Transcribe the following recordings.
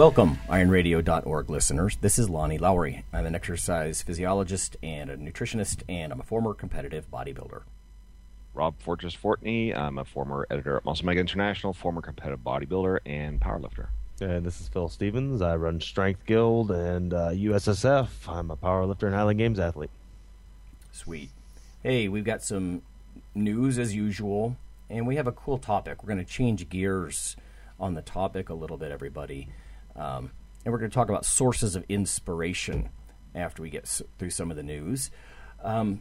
Welcome, ironradio.org listeners. This is Lonnie Lowery. I'm an exercise physiologist and a nutritionist, and I'm a former competitive bodybuilder. Rob Fortress Fortney. I'm a former editor at MuscleMag International, former competitive bodybuilder and powerlifter. And this is Phil Stevens. I run Strength Guild and uh, USSF. I'm a powerlifter and Highland Games athlete. Sweet. Hey, we've got some news as usual, and we have a cool topic. We're going to change gears on the topic a little bit, everybody. Um, and we're going to talk about sources of inspiration after we get s- through some of the news. Um,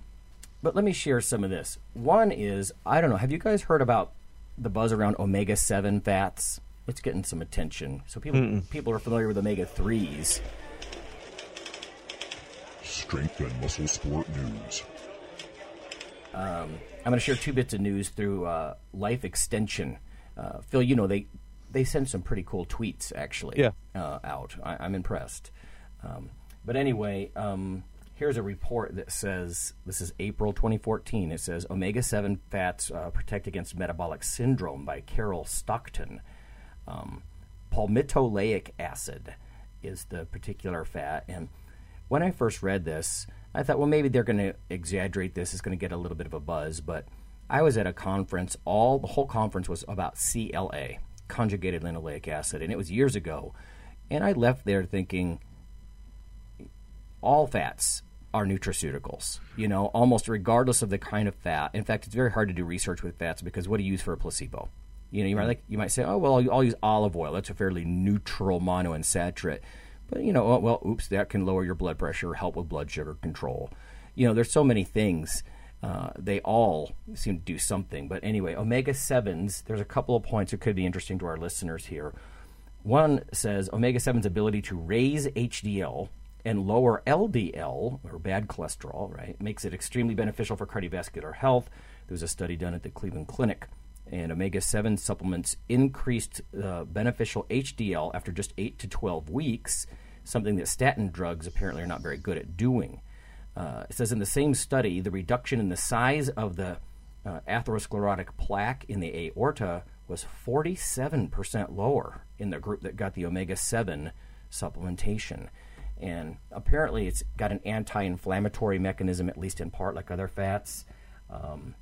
but let me share some of this. One is I don't know, have you guys heard about the buzz around omega 7 fats? It's getting some attention. So people people are familiar with omega 3s. Strength and Muscle Sport News. I'm going to share two bits of news through uh, Life Extension. Uh, Phil, you know they they send some pretty cool tweets actually Yeah. uh, out. I, I'm impressed. Um, but anyway, um, here's a report that says this is April 2014. It says omega 7 fats uh, protect against metabolic syndrome by Carol Stockton. Um, palmitoleic acid is the particular fat. And when I first read this, I thought, well, maybe they're going to exaggerate this. It's going to get a little bit of a buzz. But I was at a conference. All the whole conference was about CLA, conjugated linoleic acid, and it was years ago. And I left there thinking, all fats are nutraceuticals. You know, almost regardless of the kind of fat. In fact, it's very hard to do research with fats because what do you use for a placebo? You know, you might mm. like you might say, oh well, I'll, I'll use olive oil. That's a fairly neutral monounsaturate. But you know, oh, well, oops, that can lower your blood pressure, help with blood sugar control. You know, there's so many things. Uh, they all seem to do something. But anyway, omega sevens. There's a couple of points that could be interesting to our listeners here. One says omega 7's ability to raise HDL and lower LDL, or bad cholesterol, right, makes it extremely beneficial for cardiovascular health. There was a study done at the Cleveland Clinic, and omega 7 supplements increased beneficial HDL after just 8 to 12 weeks, something that statin drugs apparently are not very good at doing. Uh, it says in the same study, the reduction in the size of the uh, atherosclerotic plaque in the aorta was 47% lower in the group that got the omega 7 supplementation. And apparently, it's got an anti inflammatory mechanism, at least in part, like other fats. Um,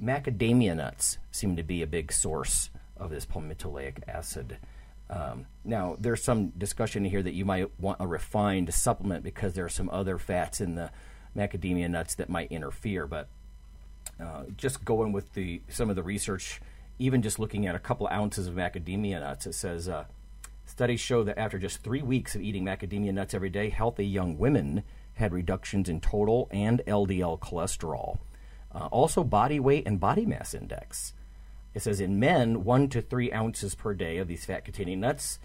macadamia nuts seem to be a big source of this palmitoleic acid. Um, now, there's some discussion here that you might want a refined supplement because there are some other fats in the macadamia nuts that might interfere. But uh, just going with the some of the research, even just looking at a couple ounces of macadamia nuts, it says uh, studies show that after just three weeks of eating macadamia nuts every day, healthy young women had reductions in total and LDL cholesterol. Uh, also, body weight and body mass index. It says in men, one to three ounces per day of these fat containing nuts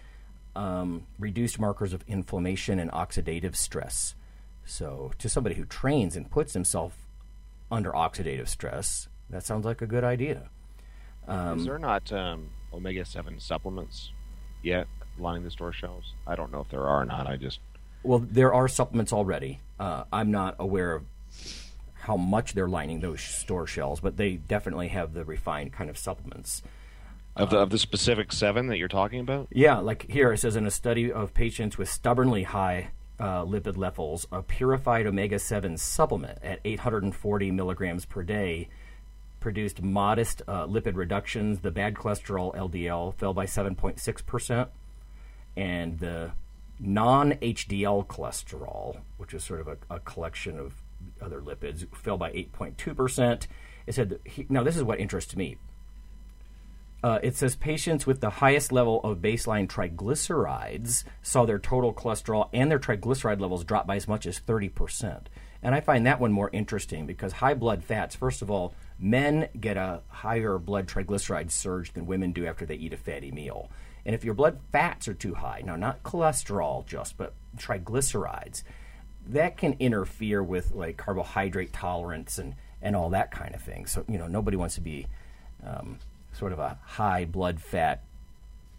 um, reduced markers of inflammation and oxidative stress. So, to somebody who trains and puts himself under oxidative stress, that sounds like a good idea. Is there not um, omega 7 supplements yet lining the store shelves? I don't know if there are or not. I just. Well, there are supplements already. Uh, I'm not aware of how much they're lining those store shelves, but they definitely have the refined kind of supplements. Of the, of the specific seven that you're talking about? Yeah, like here it says in a study of patients with stubbornly high uh, lipid levels, a purified omega 7 supplement at 840 milligrams per day produced modest uh, lipid reductions. The bad cholesterol LDL fell by 7.6%, and the non HDL cholesterol, which is sort of a, a collection of other lipids, fell by 8.2%. It said, he, now this is what interests me. Uh, it says patients with the highest level of baseline triglycerides saw their total cholesterol and their triglyceride levels drop by as much as 30%. And I find that one more interesting because high blood fats, first of all, men get a higher blood triglyceride surge than women do after they eat a fatty meal. And if your blood fats are too high, now not cholesterol just, but triglycerides, that can interfere with like carbohydrate tolerance and, and all that kind of thing. So, you know, nobody wants to be um, sort of a high blood fat,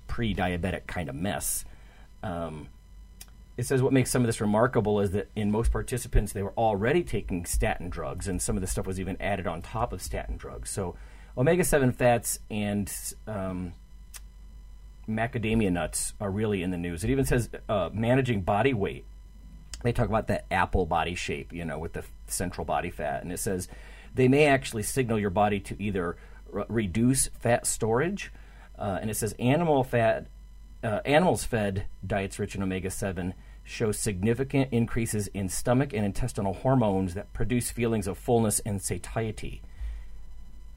pre diabetic kind of mess. Um, it says what makes some of this remarkable is that in most participants, they were already taking statin drugs, and some of the stuff was even added on top of statin drugs. So, omega 7 fats and um, macadamia nuts are really in the news. It even says uh, managing body weight. They talk about that apple body shape, you know, with the central body fat. And it says they may actually signal your body to either reduce fat storage, uh, and it says animal fat uh, animals fed diets rich in omega 7 show significant increases in stomach and intestinal hormones that produce feelings of fullness and satiety.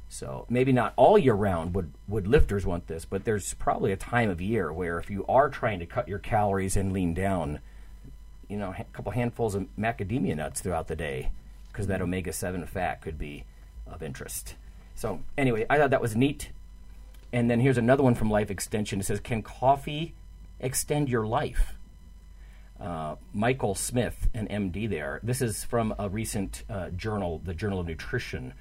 So maybe not all year round would, would lifters want this, but there's probably a time of year where if you are trying to cut your calories and lean down, you know, a couple handfuls of macadamia nuts throughout the day, because that omega 7 fat could be of interest. So, anyway, I thought that was neat. And then here's another one from Life Extension. It says, Can coffee extend your life? Uh, Michael Smith, an MD there. This is from a recent uh, journal, the Journal of Nutrition,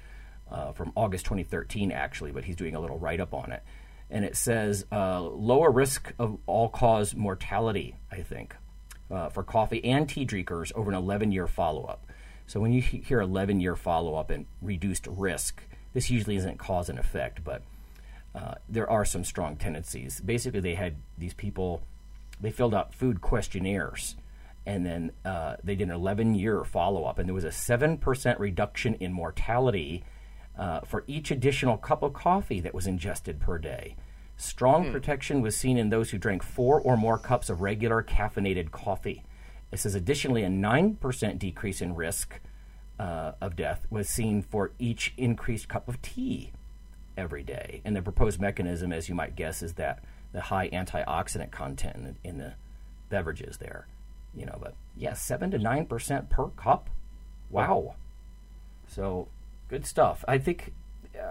uh, from August 2013, actually, but he's doing a little write up on it. And it says, uh, lower risk of all cause mortality, I think, uh, for coffee and tea drinkers over an 11 year follow up. So when you hear 11 year follow up and reduced risk, this usually isn't cause and effect, but uh, there are some strong tendencies. Basically, they had these people, they filled out food questionnaires, and then uh, they did an 11 year follow up, and there was a 7% reduction in mortality uh, for each additional cup of coffee that was ingested per day. Strong protection was seen in those who drank four or more cups of regular caffeinated coffee. It says additionally, a 9% decrease in risk uh, of death was seen for each increased cup of tea every day. And the proposed mechanism, as you might guess, is that the high antioxidant content in the, in the beverages there. You know, but yeah, seven to nine percent per cup. Wow. So good stuff. I think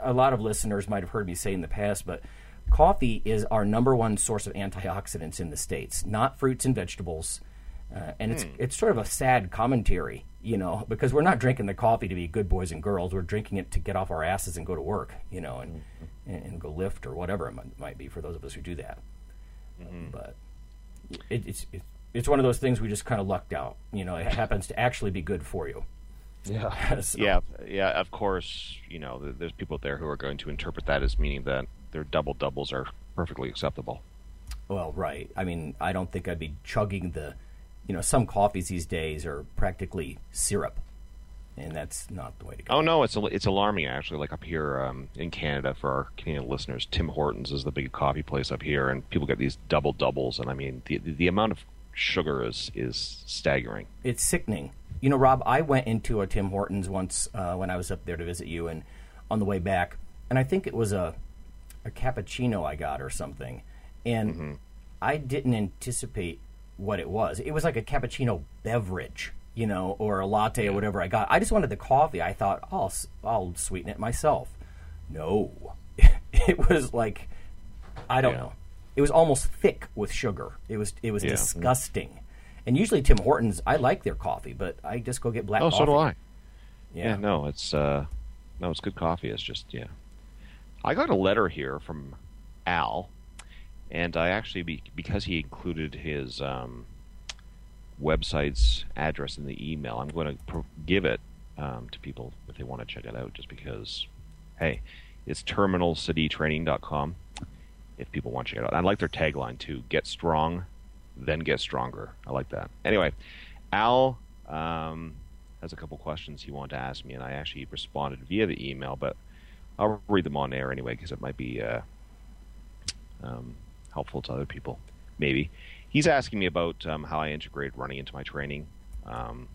a lot of listeners might have heard me say in the past, but coffee is our number one source of antioxidants in the states, not fruits and vegetables. Uh, and it's hmm. it's sort of a sad commentary, you know, because we're not drinking the coffee to be good boys and girls. We're drinking it to get off our asses and go to work, you know, and mm-hmm. and, and go lift or whatever it might, might be for those of us who do that. Mm-hmm. But it, it's it, it's one of those things we just kind of lucked out. You know, it happens to actually be good for you. Yeah. So- Yeah, yeah. Of course, you know, there's people there who are going to interpret that as meaning that their double doubles are perfectly acceptable. Well, right. I mean, I don't think I'd be chugging the, you know, some coffees these days are practically syrup, and that's not the way to go. Oh no, it's it's alarming actually. Like up here um, in Canada, for our Canadian listeners, Tim Hortons is the big coffee place up here, and people get these double doubles, and I mean the the, the amount of sugar is is staggering. It's sickening. You know, Rob, I went into a Tim Hortons once uh, when I was up there to visit you, and on the way back, and I think it was a a cappuccino I got or something, and I didn't anticipate what it was. It was like a cappuccino beverage, you know, or a latte or whatever I got. I just wanted the coffee. I thought, oh, I'll I'll sweeten it myself. No, it was like I don't Yeah. know. It was almost thick with sugar. It was it was Yeah. disgusting. And usually Tim Hortons, I like their coffee, but I just go get black Oh, coffee. so do I. Yeah. Yeah, no, it's uh, no, it's good coffee. It's just yeah. I got a letter here from Al, and I actually be, because he included his um, website's address in the email, I'm going to pro- give it um, to people if they want to check it out. Just because, hey, it's terminalcitytraining.com. If people want to check it out, I like their tagline too: "Get strong, then get stronger." I like that. Anyway, Al um, has a couple questions he wanted to ask me, and I actually responded via the email, but I'll read them on air anyway because it might be uh, um, helpful to other people. Maybe he's asking me about um, how I integrate running into my training. Um,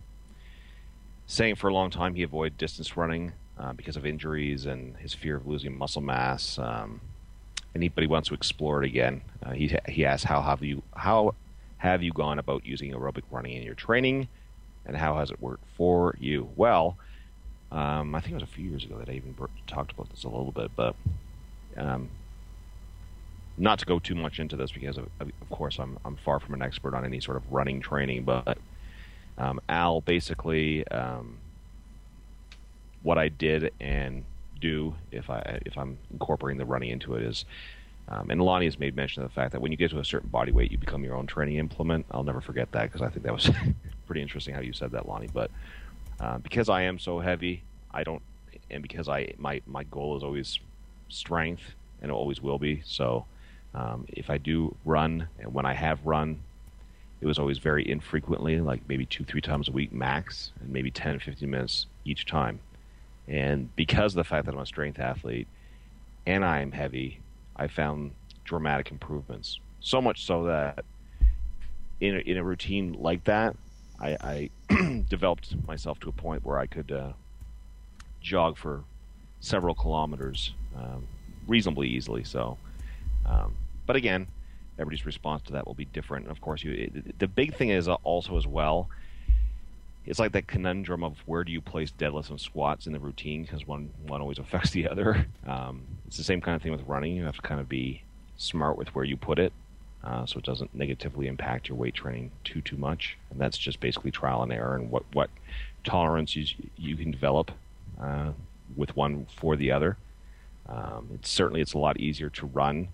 saying for a long time he avoided distance running uh, because of injuries and his fear of losing muscle mass. Um, he wants to explore it again. Uh, he he asks how have you how have you gone about using aerobic running in your training? and how has it worked for you? Well, um, I think it was a few years ago that I even talked about this a little bit, but um, not to go too much into this because, of, of course, I'm, I'm far from an expert on any sort of running training, but um, Al basically um, what I did and do if I if I'm incorporating the running into it is, um, and Lonnie has made mention of the fact that when you get to a certain body weight, you become your own training implement. I'll never forget that because I think that was pretty interesting how you said that, Lonnie. But uh, because I am so heavy, I don't, and because I my my goal is always strength and it always will be. So um, if I do run, and when I have run, it was always very infrequently, like maybe two, three times a week max, and maybe 10, 15 minutes each time. And because of the fact that I'm a strength athlete and I'm heavy, I found dramatic improvements. So much so that in a, in a routine like that, I, I developed myself to a point where I could uh, jog for several kilometers um, reasonably easily. So, um, but again, everybody's response to that will be different. And of course, you, it, the big thing is also as well it's like that conundrum of where do you place deadlifts and squats in the routine because one one always affects the other. Um, it's the same kind of thing with running. You have to kind of be smart with where you put it, uh, so it doesn't negatively impact your weight training too too much. And that's just basically trial and error and what what tolerance you, you can develop uh, with one for the other. Um, it's certainly it's a lot easier to run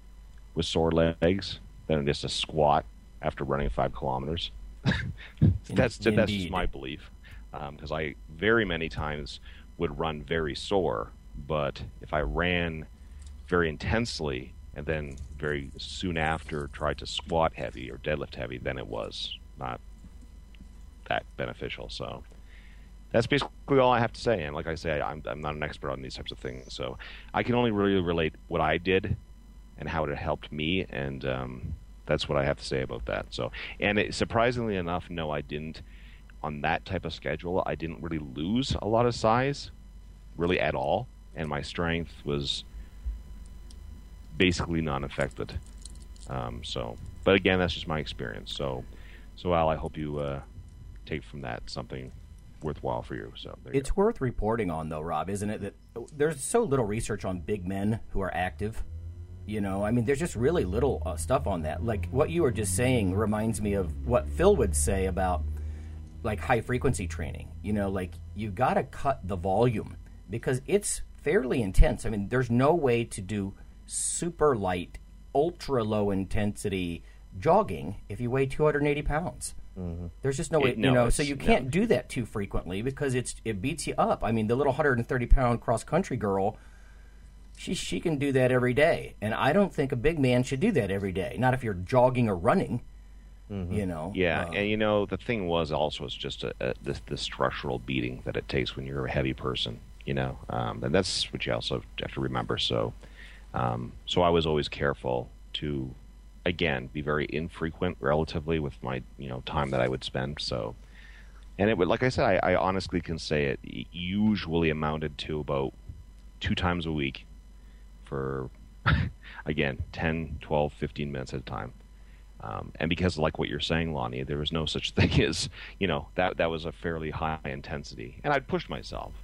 with sore legs than it is to squat after running five kilometers. that's Indeed. that's just my belief because um, I very many times would run very sore, but if I ran very intensely and then very soon after tried to squat heavy or deadlift heavy, then it was not that beneficial. So that's basically all I have to say. And like I say, I'm, I'm not an expert on these types of things, so I can only really relate what I did and how it helped me. And um, that's what I have to say about that. So, and it, surprisingly enough, no, I didn't. On that type of schedule, I didn't really lose a lot of size, really at all, and my strength was basically non-affected. Um, so, but again, that's just my experience. So, so Al, I hope you uh, take from that something worthwhile for you. So it's worth reporting on, though, Rob, isn't it? That there's so little research on big men who are active you know, I mean, there's just really little uh, stuff on that. Like what you were just saying reminds me of what Phil would say about like high frequency training. You know, like you've got to cut the volume because it's fairly intense. I mean, there's no way to do super light, ultra low intensity jogging if you weigh 280 pounds. Mm-hmm. There's just no way, it, no, you know, so you can't no. do that too frequently because it's it beats you up. I mean, the little 130 pound cross country girl she she can do that every day, and I don't think a big man should do that every day. Not if you're jogging or running. Mm-hmm. You know. Yeah, uh, and you know the thing was also it's just a, a the, the, structural beating that it takes when you're a heavy person. You know, um, and that's what you also have to remember. So, um, so I was always careful to, again, be very infrequent relatively with my you know time that I would spend. So, and it would, like I said, I, I honestly can say it usually amounted to about two times a week for, again, 10, 12, 15 minutes at a time. Um, and because, like what you're saying, Lonnie, there was no such thing as, you know, that that was a fairly high intensity, and I'd pushed myself.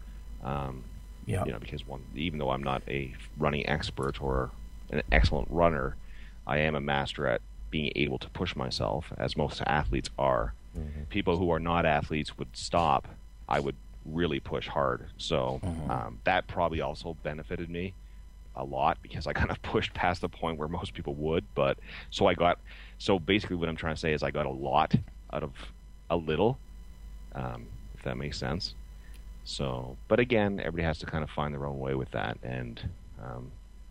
Um, yeah. You know, because one, even though I'm not a running expert or an excellent runner, I am a master at being able to push myself, as most athletes are. Mm-hmm. People who are not athletes would stop. I would really push hard. So mm-hmm. um, that probably also benefited me a lot because I kind of pushed past the point where most people would. But so I got so basically what I'm trying to say is I got a lot out of a little, um, if that makes sense. So, but again, everybody has to kind of find their own way with that, and um,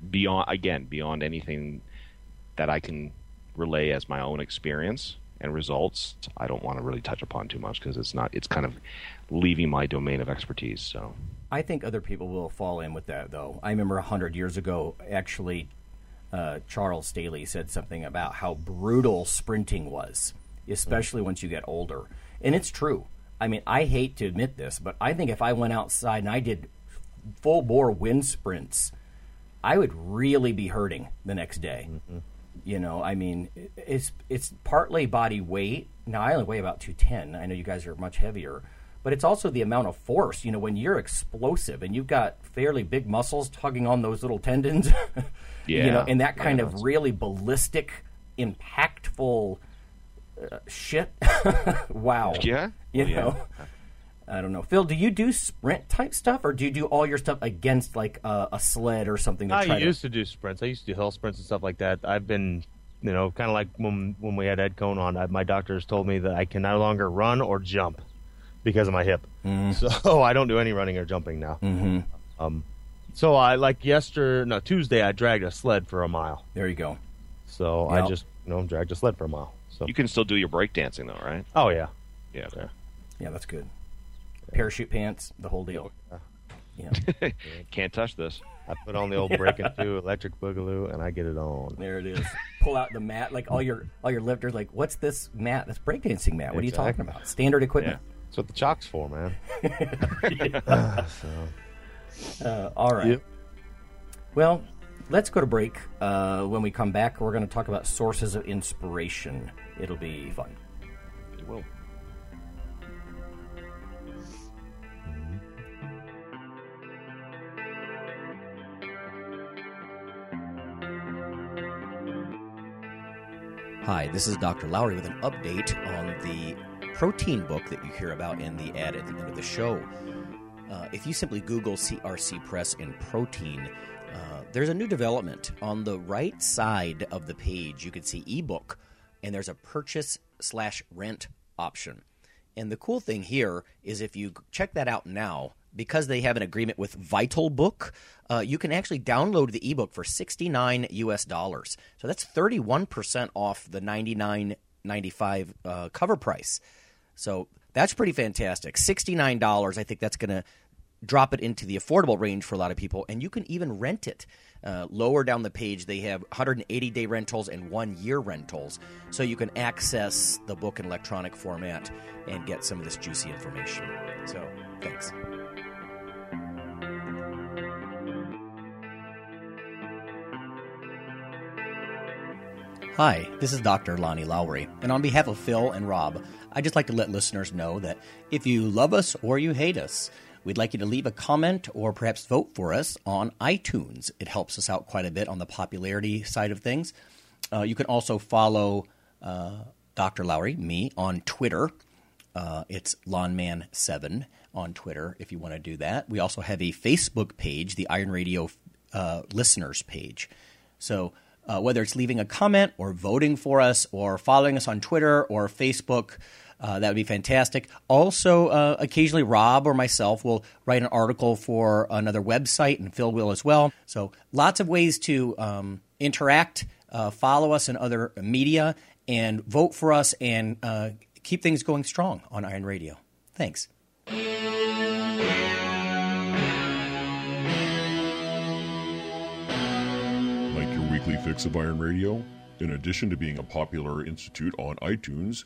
beyond again beyond anything that I can relay as my own experience and results, I don't want to really touch upon too much because it's not it's kind of leaving my domain of expertise. So. I think other people will fall in with that, though. I remember hundred years ago, actually, uh, Charles Staley said something about how brutal sprinting was, especially once you get older, and it's true. I mean, I hate to admit this, but I think if I went outside and I did full bore wind sprints, I would really be hurting the next day. Mm-hmm. You know, I mean, it's it's partly body weight. Now I only weigh about two ten. I know you guys are much heavier, but it's also the amount of force. You know, when you're explosive and you've got fairly big muscles tugging on those little tendons. You know, Yeah. and that Yeah, kind of really ballistic, impactful uh, shit. wow. Yeah? You Oh, yeah. know. I don't know, Phil. Do you do sprint type stuff, or do you do all your stuff against like a, a sled or something? To I try used to do sprints. I used to do hill sprints and stuff like that. I've been, you know, kind of like when when we had Ed Coan on. I, my doctors told me that I can no longer run or jump because of my hip. So I don't do any running or jumping now. Mm-hmm. Um, so I like yesterday, no Tuesday, I dragged a sled for a mile. There you go. So Yep. I just, you know, dragged a sled for a mile. So You can still do your breakdancing though, right? oh yeah, Yeah. Yeah. Yeah, that's good. Parachute pants, the whole deal. Yeah, Can't touch this. I put on the old breaking two electric boogaloo and I get it on. there it is. Pull out the mat, like all your all your lifters. Like, what's this mat? That's breakdancing mat. What are you talking about? Standard equipment. That's what the chalk's for, man. Uh, all right. Yep. Well, let's go to break. Uh, when we come back, we're going to talk about sources of inspiration. It'll be fun. Well, Hi, this is Dr. Lowery with an update on the protein book that you hear about in the ad at the end of the show. Uh, if you simply Google CRC Press and protein, there's a new development. On the right side of the page, you can see ebook, and there's a purchase slash rent option. And the cool thing here is if you check that out now, because they have an agreement with Vital Book, uh, you can actually download the ebook for 69 US dollars. So that's 31% off the 99.95 uh, cover price. So that's pretty fantastic. $69, I think that's going to drop it into the affordable range for a lot of people, and you can even rent it. Uh, lower down the page, they have 180 day rentals and one year rentals, so you can access the book in electronic format and get some of this juicy information. So, thanks. Hi, this is Dr. Lonnie Lowery, and on behalf of Phil and Rob, I'd just like to let listeners know that if you love us or you hate us, we'd like you to leave a comment or perhaps vote for us on iTunes. It helps us out quite a bit on the popularity side of things. Uh, you can also follow uh, Dr. Lowery, me, on Twitter. Uh, it's Lawnman7 on Twitter if you want to do that. We also have a Facebook page, the Iron Radio uh, listeners page. So uh, whether it's leaving a comment or voting for us or following us on Twitter or Facebook, uh, that would be fantastic. Also, uh, occasionally Rob or myself will write an article for another website, and Phil will as well. So lots of ways to um, interact, uh, follow us in other media, and vote for us, and uh, keep things going strong on Iron Radio. Thanks. Like your weekly fix of Iron Radio? In addition to being a popular institute on iTunes,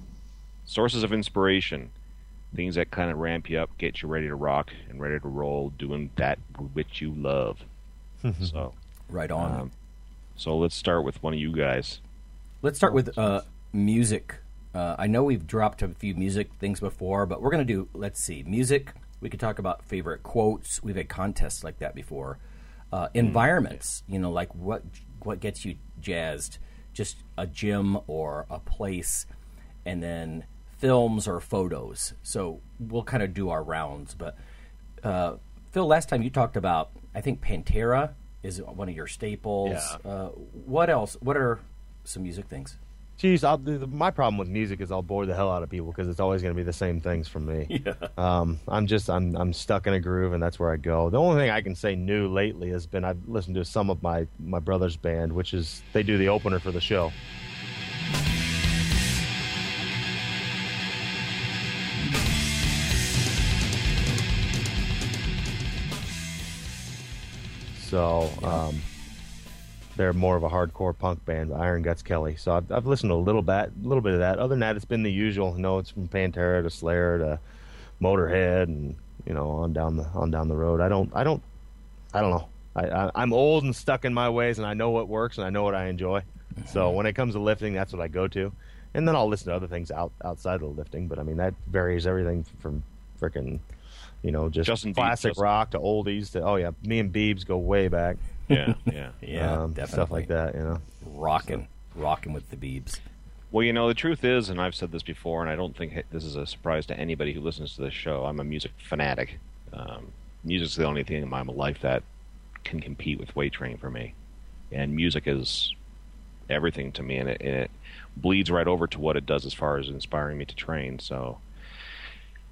sources of inspiration, things that kind of ramp you up, get you ready to rock and ready to roll, doing that which you love. so, Right on. um, so let's start with one of you guys. Let's start with uh, music. Uh, I know we've dropped a few music things before, but we're going to do, let's see, music. We could talk about favorite quotes. We've had contests like that before. Uh, environments, you know, like what what gets you jazzed? Just a gym or a place, and then films or photos. So we'll kind of do our rounds. But uh, Phil, last time you talked about, I think Pantera is one of your staples. Yeah. Uh, what else? What are some music things? Geez, I'll, the, the- my problem with music is I'll bore the hell out of people because it's always going to be the same things from me. Yeah. Um, I'm just I'm I'm stuck in a groove and that's where I go. The only thing I can say new lately has been I've listened to some of my my brother's band, which is they do the opener for the show. So um, they're more of a hardcore punk band, Iron Guts Kelly. So I've, I've listened to a little bit, a little bit of that. Other than that, it's been the usual. You know, it's from Pantera to Slayer to Motorhead, and you know, on down the on down the road. I don't, I don't, I don't know. I, I I'm old and stuck in my ways, and I know what works and I know what I enjoy. So when it comes to lifting, that's what I go to, and then I'll listen to other things out outside of the lifting. But I mean, that varies everything from freaking, you know, just Justin classic Justin- rock to oldies to oh yeah, me and Beebs go way back. Yeah, yeah. Yeah, um, definitely. stuff like that. You know. Rocking, rocking with the Beebs. Well, you know, the truth is, and I've said this before, and I don't think this is a surprise to anybody who listens to this show. I'm a music fanatic. Um, music's the only thing in my life that can compete with weight training for me, and music is everything to me, and it, and it bleeds right over to what it does as far as inspiring me to train. So,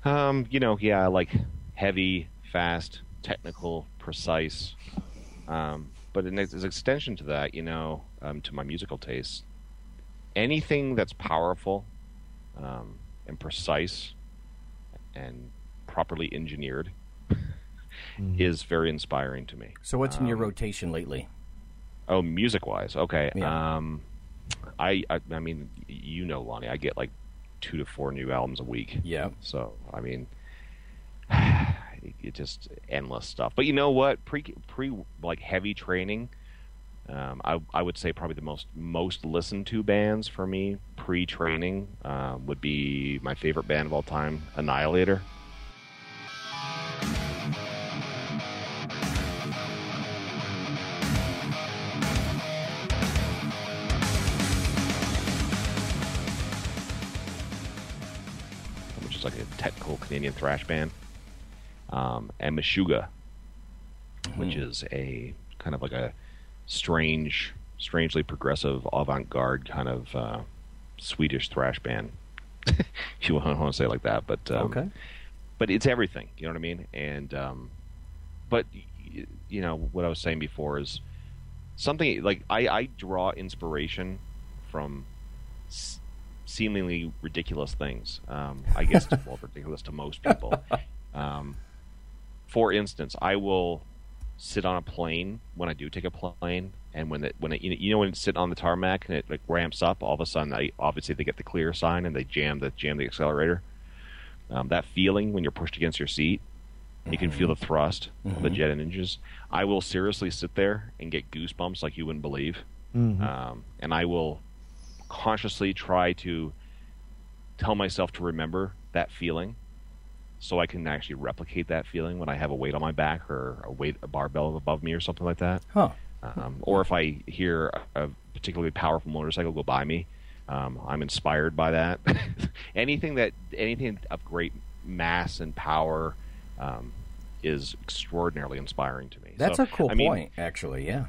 um, you know, yeah, I like heavy, fast, technical, precise. Um, but in as an extension to that, you know, um, to my musical taste, anything that's powerful um, and precise and properly engineered is very inspiring to me. So what's in your Um, rotation lately? Oh, music wise, okay. Yeah. Um, I, I I mean, you know, Lonnie, I get like two to four new albums a week. Yeah. So I mean, it just endless stuff. But you know what? Pre pre like heavy training. Um, I I would say probably the most most listened to bands for me pre training um, would be my favorite band of all time, Annihilator. which is like a technical Canadian thrash band, um, and Meshuggah, which is a kind of like a strange, strangely progressive avant-garde kind of uh, Swedish thrash band. if you want to say it like that, but um, Okay. but it's everything. You know what I mean? And um, but you know what I was saying before is something like I, I draw inspiration from s- seemingly ridiculous things. Um, I guess well ridiculous to most people. Um, for instance, I will sit on a plane when I do take a plane, and when it when it you know, you know when it's sitting on the tarmac and it like ramps up, all of a sudden, I, obviously they get the clear sign and they jam the jam the accelerator. Um, that feeling when you're pushed against your seat, you can feel the thrust of the jet engines. I will seriously sit there and get goosebumps like you wouldn't believe, um, and I will consciously try to tell myself to remember that feeling so I can actually replicate that feeling when I have a weight on my back or a weight a barbell above me or something like that. Huh. Um, or if I hear a, particularly powerful motorcycle go by me, um, I'm inspired by that. anything that anything of great mass and power um, is extraordinarily inspiring to me. That's So, a cool I mean, point, actually. Yeah.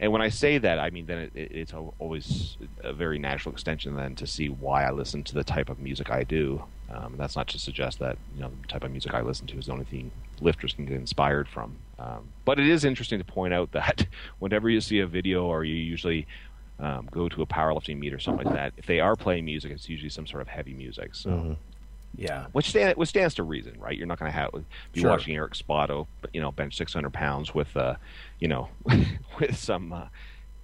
and when I say that, I mean then it, it, it's always a very natural extension then to see why I listen to the type of music I do. Um, and that's not to suggest that you know the type of music I listen to is the only thing lifters can get inspired from. Um, but it is interesting to point out that whenever you see a video or you usually um, go to a powerlifting meet or something like that, if they are playing music, it's usually some sort of heavy music. So Yeah. which stand, which stands to reason, right? You're not going to have be Sure. watching Eric Spoto, you know, bench 600 pounds with, uh, you know, with some, uh,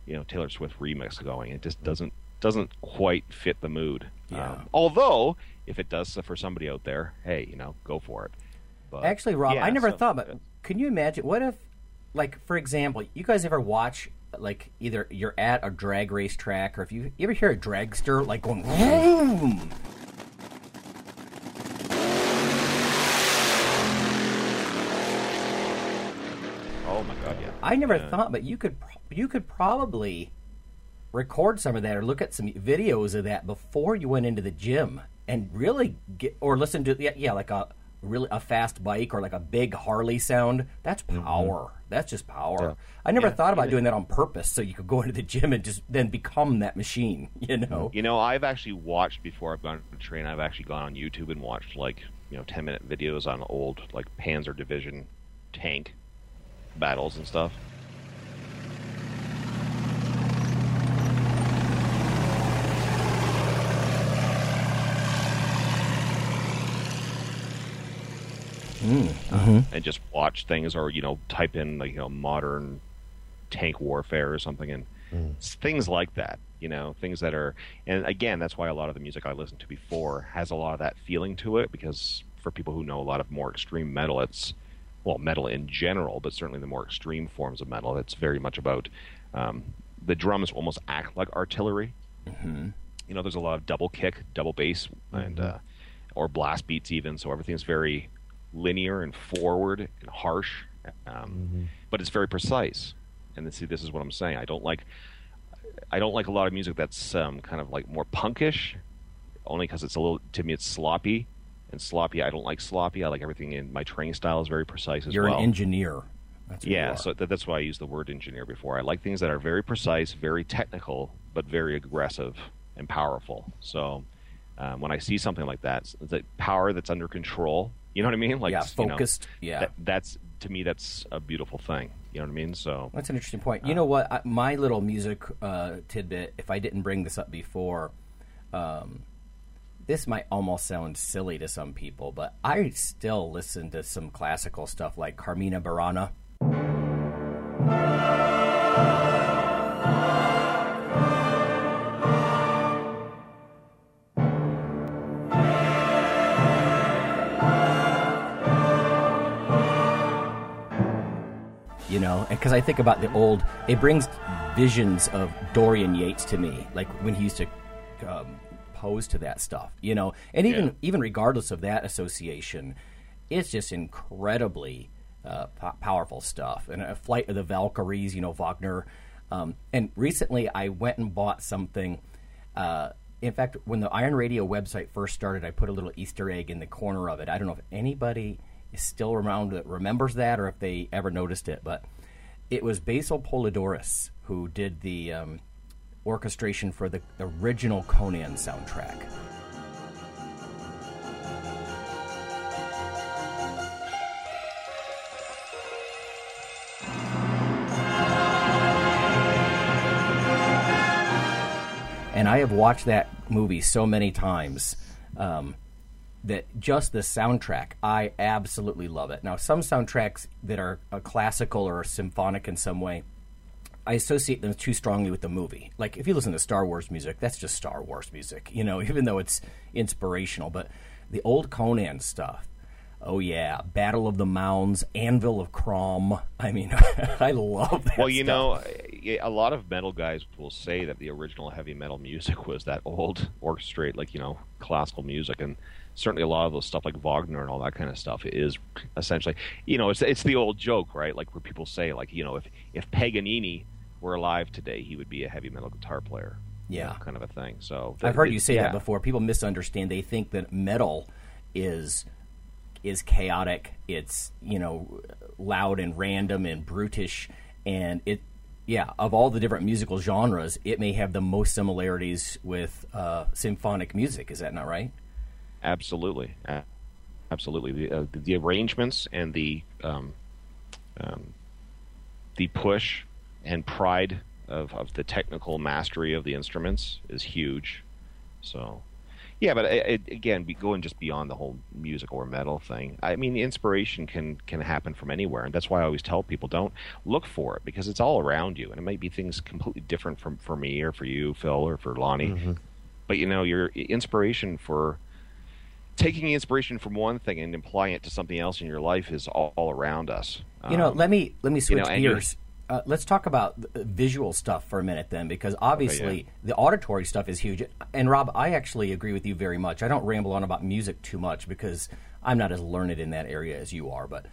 you know, Taylor Swift remix going. It just doesn't doesn't quite fit the mood. Yeah. Um, although, if it does for somebody out there, hey, you know, go for it. But, Actually, Rob, yeah, I never so- thought, but can you imagine? What if, like, for example, you guys ever watch, like, either you're at a drag race track, or if you, you ever hear a dragster like going, vroom, Oh my god, yeah. I never Yeah. thought, but you could you could probably record some of that or look at some videos of that before you went into the gym and really get or listen to yeah, yeah like a really a fast bike or like a big Harley sound. That's mm-hmm. power. That's just power. I never Yeah, thought about doing that on purpose so you could go into the gym and just then become that machine. You know. You know, I've actually watched before I've gone to train. I've actually gone on YouTube and watched like you know ten minute videos on old like Panzer Division tank battles and stuff. And just watch things or you know type in like you know modern tank warfare or something, and things like that. You know, things that are, and again, that's why a lot of the music I listened to before has a lot of that feeling to it because for people who know a lot of more extreme metal, it's well, metal in general, but certainly the more extreme forms of metal, it's very much about um, the drums almost act like artillery. Mm-hmm. You know, there's a lot of double kick, double bass, and uh, or blast beats even. So everything's very linear and forward and harsh, um, but it's very precise. And see, this is what I'm saying. I don't like, I don't like a lot of music that's um, kind of like more punkish, only because it's a little to me it's sloppy. And sloppy, I don't like sloppy. I like everything in my training style is very precise as You're well. an engineer. That's Yeah, so th- that's why I used the word engineer before. I like things that are very precise, very technical, but very aggressive and powerful. So um, when I see something like that, the power that's under control, you know what I mean? Like Yeah, you know, focused, yeah. that- that's to me that's a beautiful thing. You know what I mean? So That's an interesting point. You know what? I, my little music uh, tidbit, if I didn't bring this up before, um, this might almost sound silly to some people, but I still listen to some classical stuff like Carmina Burana. Because i think about the old it brings visions of dorian yates to me like when he used to um, pose to that stuff you know? And even Yeah. even regardless of that association it's just incredibly uh, po- powerful stuff. And a flight of the valkyries you know wagner um, and recently i went and bought something uh, in fact when the iron radio website first started i put a little easter egg in the corner of it. I don't know if anybody is still around that remembers that or if they ever noticed it but it was Basil Poledouris who did the um, orchestration for the original conan soundtrack. And I have watched that movie so many times um, that just the soundtrack, I absolutely love it. Now, some soundtracks that are uh, classical or symphonic in some way, I associate them too strongly with the movie. Like if you listen to Star Wars music, that's just Star Wars music, you know, even though it's inspirational. But the old Conan stuff, oh yeah, Battle of the Mounds, Anvil of Crom. I mean, I love that. Well, you stuff. know, eh, a lot of metal guys will say that the original heavy metal music was that old orchestrate, like you know, classical music, and certainly a lot of those stuff like Wagner and all that kind of stuff is essentially, you know, it's it's the old joke, right? Like where people say, like you know, if if Paganini were alive today, he would be a heavy metal guitar player. you Yeah. know, kind of a thing. So I've heard it- you say yeah. that before. People misunderstand. They think that metal is is chaotic. It's you know loud and random and brutish, and it yeah of all the different musical genres, it may have the most similarities with uh, symphonic music. Is that not right? Absolutely, absolutely. The, uh, the, the arrangements and the um, um, the push and pride of, of the technical mastery of the instruments is huge. So, yeah, but it, it, again, be, going just beyond the whole music or metal thing. I mean, inspiration can can happen from anywhere, and that's why I always tell people don't look for it because it's all around you, and it might be things completely different from for me or for you, Phil, or for Lonnie. But you know, your inspiration for taking inspiration from one thing and applying it to something else in your life is all, all around us. You know, Um, let me let me switch you're- gears. Uh, let's talk about the visual stuff for a minute, then, because obviously yeah. the auditory stuff is huge. And Rob, I actually agree with you very much. I don't ramble on about music too much because I'm not as learned in that area as you are, but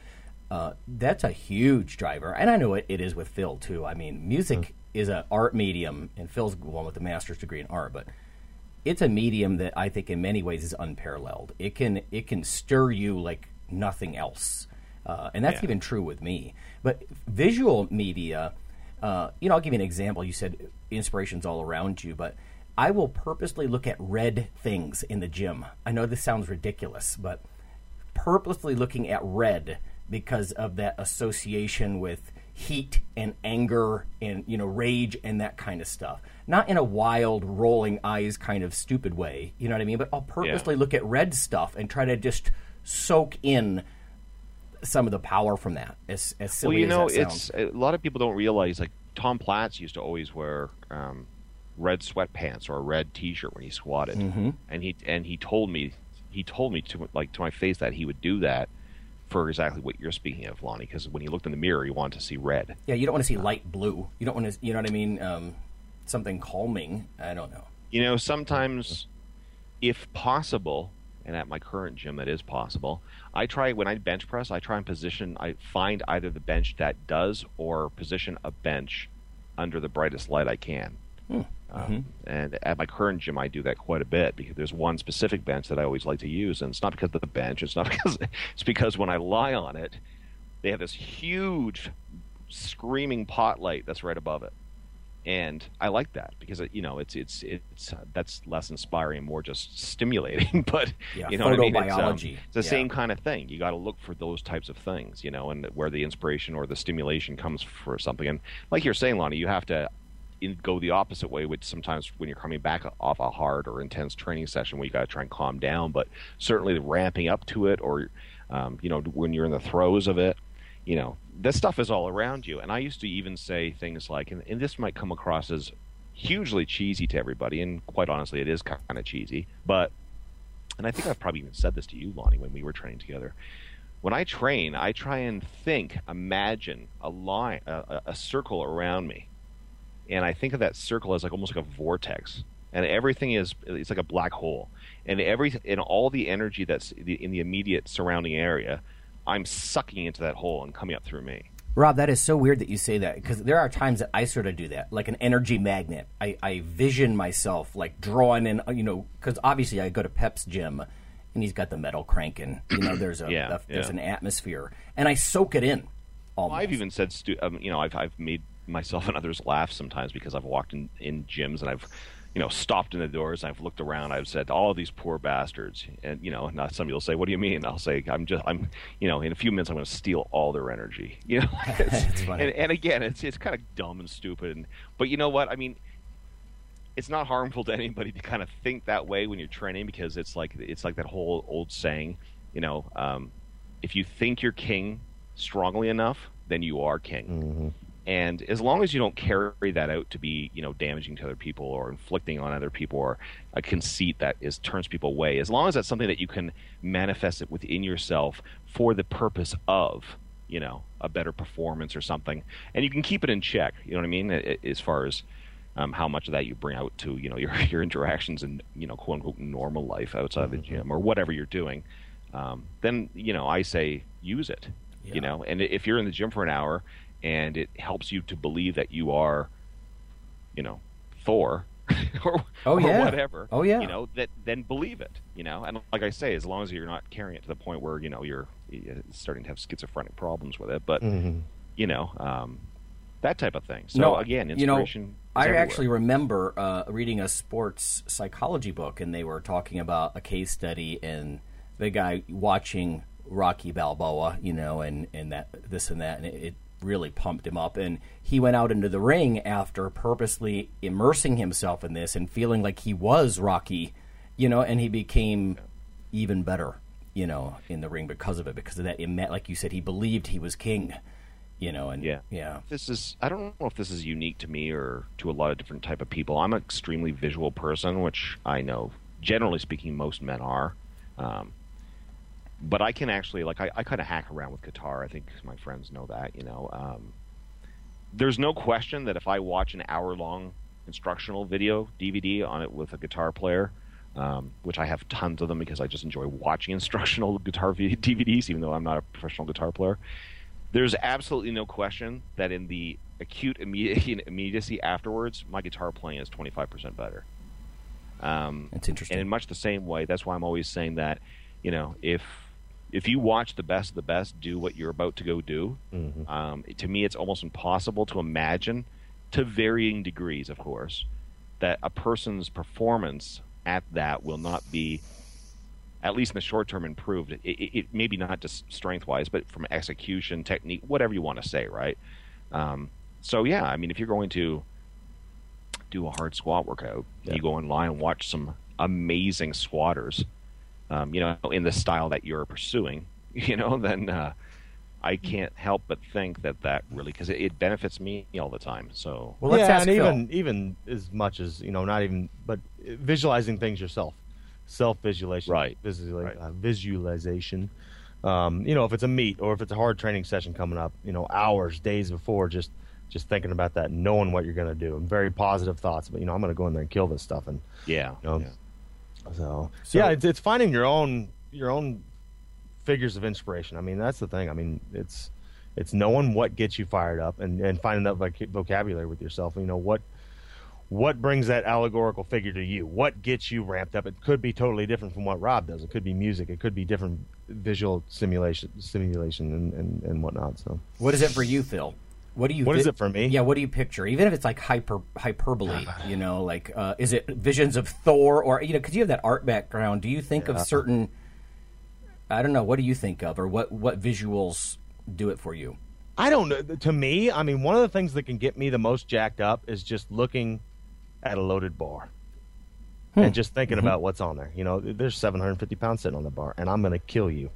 uh, that's a huge driver. And I know it, it is with Phil too. I mean, music is an art medium, and Phil's the one with the master's degree in art, but it's a medium that I think in many ways is unparalleled. It can it can stir you like nothing else, uh, and that's Yeah. even true with me. But visual media, uh, you know, I'll give you an example. You said inspiration's all around you, but I will purposely look at red things in the gym. I know this sounds ridiculous, but purposely looking at red because of that association with heat and anger and you know rage and that kind of stuff. Not in a wild rolling eyes kind of stupid way you know what i mean? But i'll purposely look at red stuff and try to just soak in some of the power from that as, as silly well, you know, it's a lot of people don't realize like Tom Platz used to always wear um, red sweatpants or a red T-shirt when he squatted, mm-hmm. and he and he told me he told me to like to my face that he would do that for exactly what you're speaking of, Lonnie. Because when you looked in the mirror, you wanted to see red. Yeah, you don't want to see light blue. You don't want to, you know what I mean? Um, something calming. I don't know. You know, sometimes, if possible, and at my current gym, it is possible. I try when I bench press. I try and position. I find either the bench that does or position a bench under the brightest light I can. Hmm. Um, mm-hmm. And at my current gym, I do that quite a bit because there's one specific bench that I always like to use, and it's not because of the bench. It's not because it's because when I lie on it, they have this huge screaming pot light that's right above it, and I like that because you know it's it's it's uh, that's less inspiring, more just stimulating. but yeah, you know what I mean? It's, um, it's the yeah. same kind of thing. You got to look for those types of things, you know, and where the inspiration or the stimulation comes for something. And like you're saying, Lonnie, you have to in, go the opposite way, which sometimes when you're coming back off a hard or intense training session, where you got to try and calm down. But certainly ramping up to it, or um, you know when you're in the throes of it, you know this stuff is all around you. And I used to even say things like, and, and this might come across as hugely cheesy to everybody, and quite honestly, it is kind of cheesy. But and I think I've probably even said this to you, Lonnie, when we were training together. When I train, I try and think, imagine a line, a, a circle around me and I think of that circle as like almost like a vortex, and everything is it's like a black hole, and every and all the energy that's in the immediate surrounding area, I'm sucking into that hole and coming up through me. Rob, that is so weird that you say that because there are times that I sort of do that, like an energy magnet. I, I vision myself like drawing in, you know, because obviously I go to Pep's gym and he's got the metal cranking. You know, there's a, yeah, a there's yeah. an atmosphere, and I soak it in. Almost. Well, I've even said, stu- um, you know, I've I've made myself and others laugh sometimes because I've walked in, in gyms and I've you know stopped in the doors and I've looked around. I've said all these poor bastards. And you know and some people say what do you mean? I'll say I'm just I'm you know in a few minutes I'm going to steal all their energy. You know and, and again it's it's kind of dumb and stupid and, but you know what? I mean it's not harmful to anybody to kind of think that way when you're training because it's like it's like that whole old saying you know um, if you think you're king strongly enough then you are king. Mm-hmm. And as long as you don't carry that out to be you know damaging to other people or inflicting on other people or a conceit that is turns people away as long as that's something that you can manifest it within yourself for the purpose of you know a better performance or something. And you can keep it in check you know what i mean as far as um, how much of that you bring out to you know your your interactions in you know quote unquote normal life outside of the gym or whatever you're doing um, then you know i say use it Yeah. you know. And if you're in the gym for an hour and it helps you to believe that you are, you know, Thor or, Oh, or yeah. whatever. Oh, yeah. You know that then believe it. You know, and like I say, as long as you're not carrying it to the point where you know you're you're starting to have schizophrenic problems with it, but Mm-hmm. you know, um, that type of thing. So no, again, you know, inspiration. I everywhere. actually remember uh, reading a sports psychology book, and they were talking about a case study and the guy watching Rocky Balboa, you know, and and that this and that, and it, it really pumped him up. And he went out into the ring after purposely immersing himself in this and feeling like he was Rocky, you know, and he became even better, you know, in the ring because of it, because of that. Like you said, he believed he was king, you know, and Yeah. yeah. this is i don't know if this is unique to me or to a lot of different type of people i'm an extremely visual person which i know generally speaking most men are um, but i can actually like i, I kind of hack around with guitar i think my friends know that you know um, there's no question that if i watch an hour long instructional video dvd on it with a guitar player um, which I have tons of them because I just enjoy watching instructional guitar v- DVDs, even though I'm not a professional guitar player there's absolutely no question that in the acute immediate, immediacy afterwards, my guitar playing is 25% better. Um, It's interesting. and in much the same way, that's why I'm always saying that, you know, if if you watch the best of the best do what you're about to go do, um, to me, it's almost impossible to imagine, to varying degrees, of course, that a person's performance at that will not be at least in the short term, improved. It, it, it maybe not just strength wise, but from execution, technique, whatever you want to say, right? Um, so yeah, I mean, if you're going to do a hard squat workout, Yeah. you go online and watch some amazing squatters, um, you know, in the style that you're pursuing, you know, then uh, I can't help but think that that really because it, it benefits me all the time. So Well, let's yeah, ask and Phil. even even as much as you know, not even, but visualizing things yourself, self visualization, Right. Visuali- Right. Uh, visualization. Um, you know, if it's a meet or if it's a hard training session coming up, you know, hours, days before, just just thinking about that, knowing what you're going to do, and very positive thoughts. But you know, I'm going to go in there and kill this stuff, and yeah, you know, yeah. So, So- yeah, it's, it's finding your own your own figures of inspiration. I mean, that's the thing. I mean, it's it's knowing what gets you fired up and, and finding that voc- vocabulary with yourself. You know what what brings that allegorical figure to you? What gets you ramped up? It could be totally different from what Rob does. It could be music. It could be different visual simulation, simulation, and, and, and whatnot. So, What is it for you, Phil? What do you? What is it for me? Yeah, what do you picture? Even if it's like hyper hyperbole, you know, like uh, is it visions of Thor or you know, because you have that art background. Do you think of certain? I don't know. What do you think of, or what what visuals do it for you? I don't know. To me, I mean, one of the things that can get me the most jacked up is just looking at a loaded bar and just thinking about what's on there. You know, there's 750 pounds sitting on the bar, and I'm going to kill you.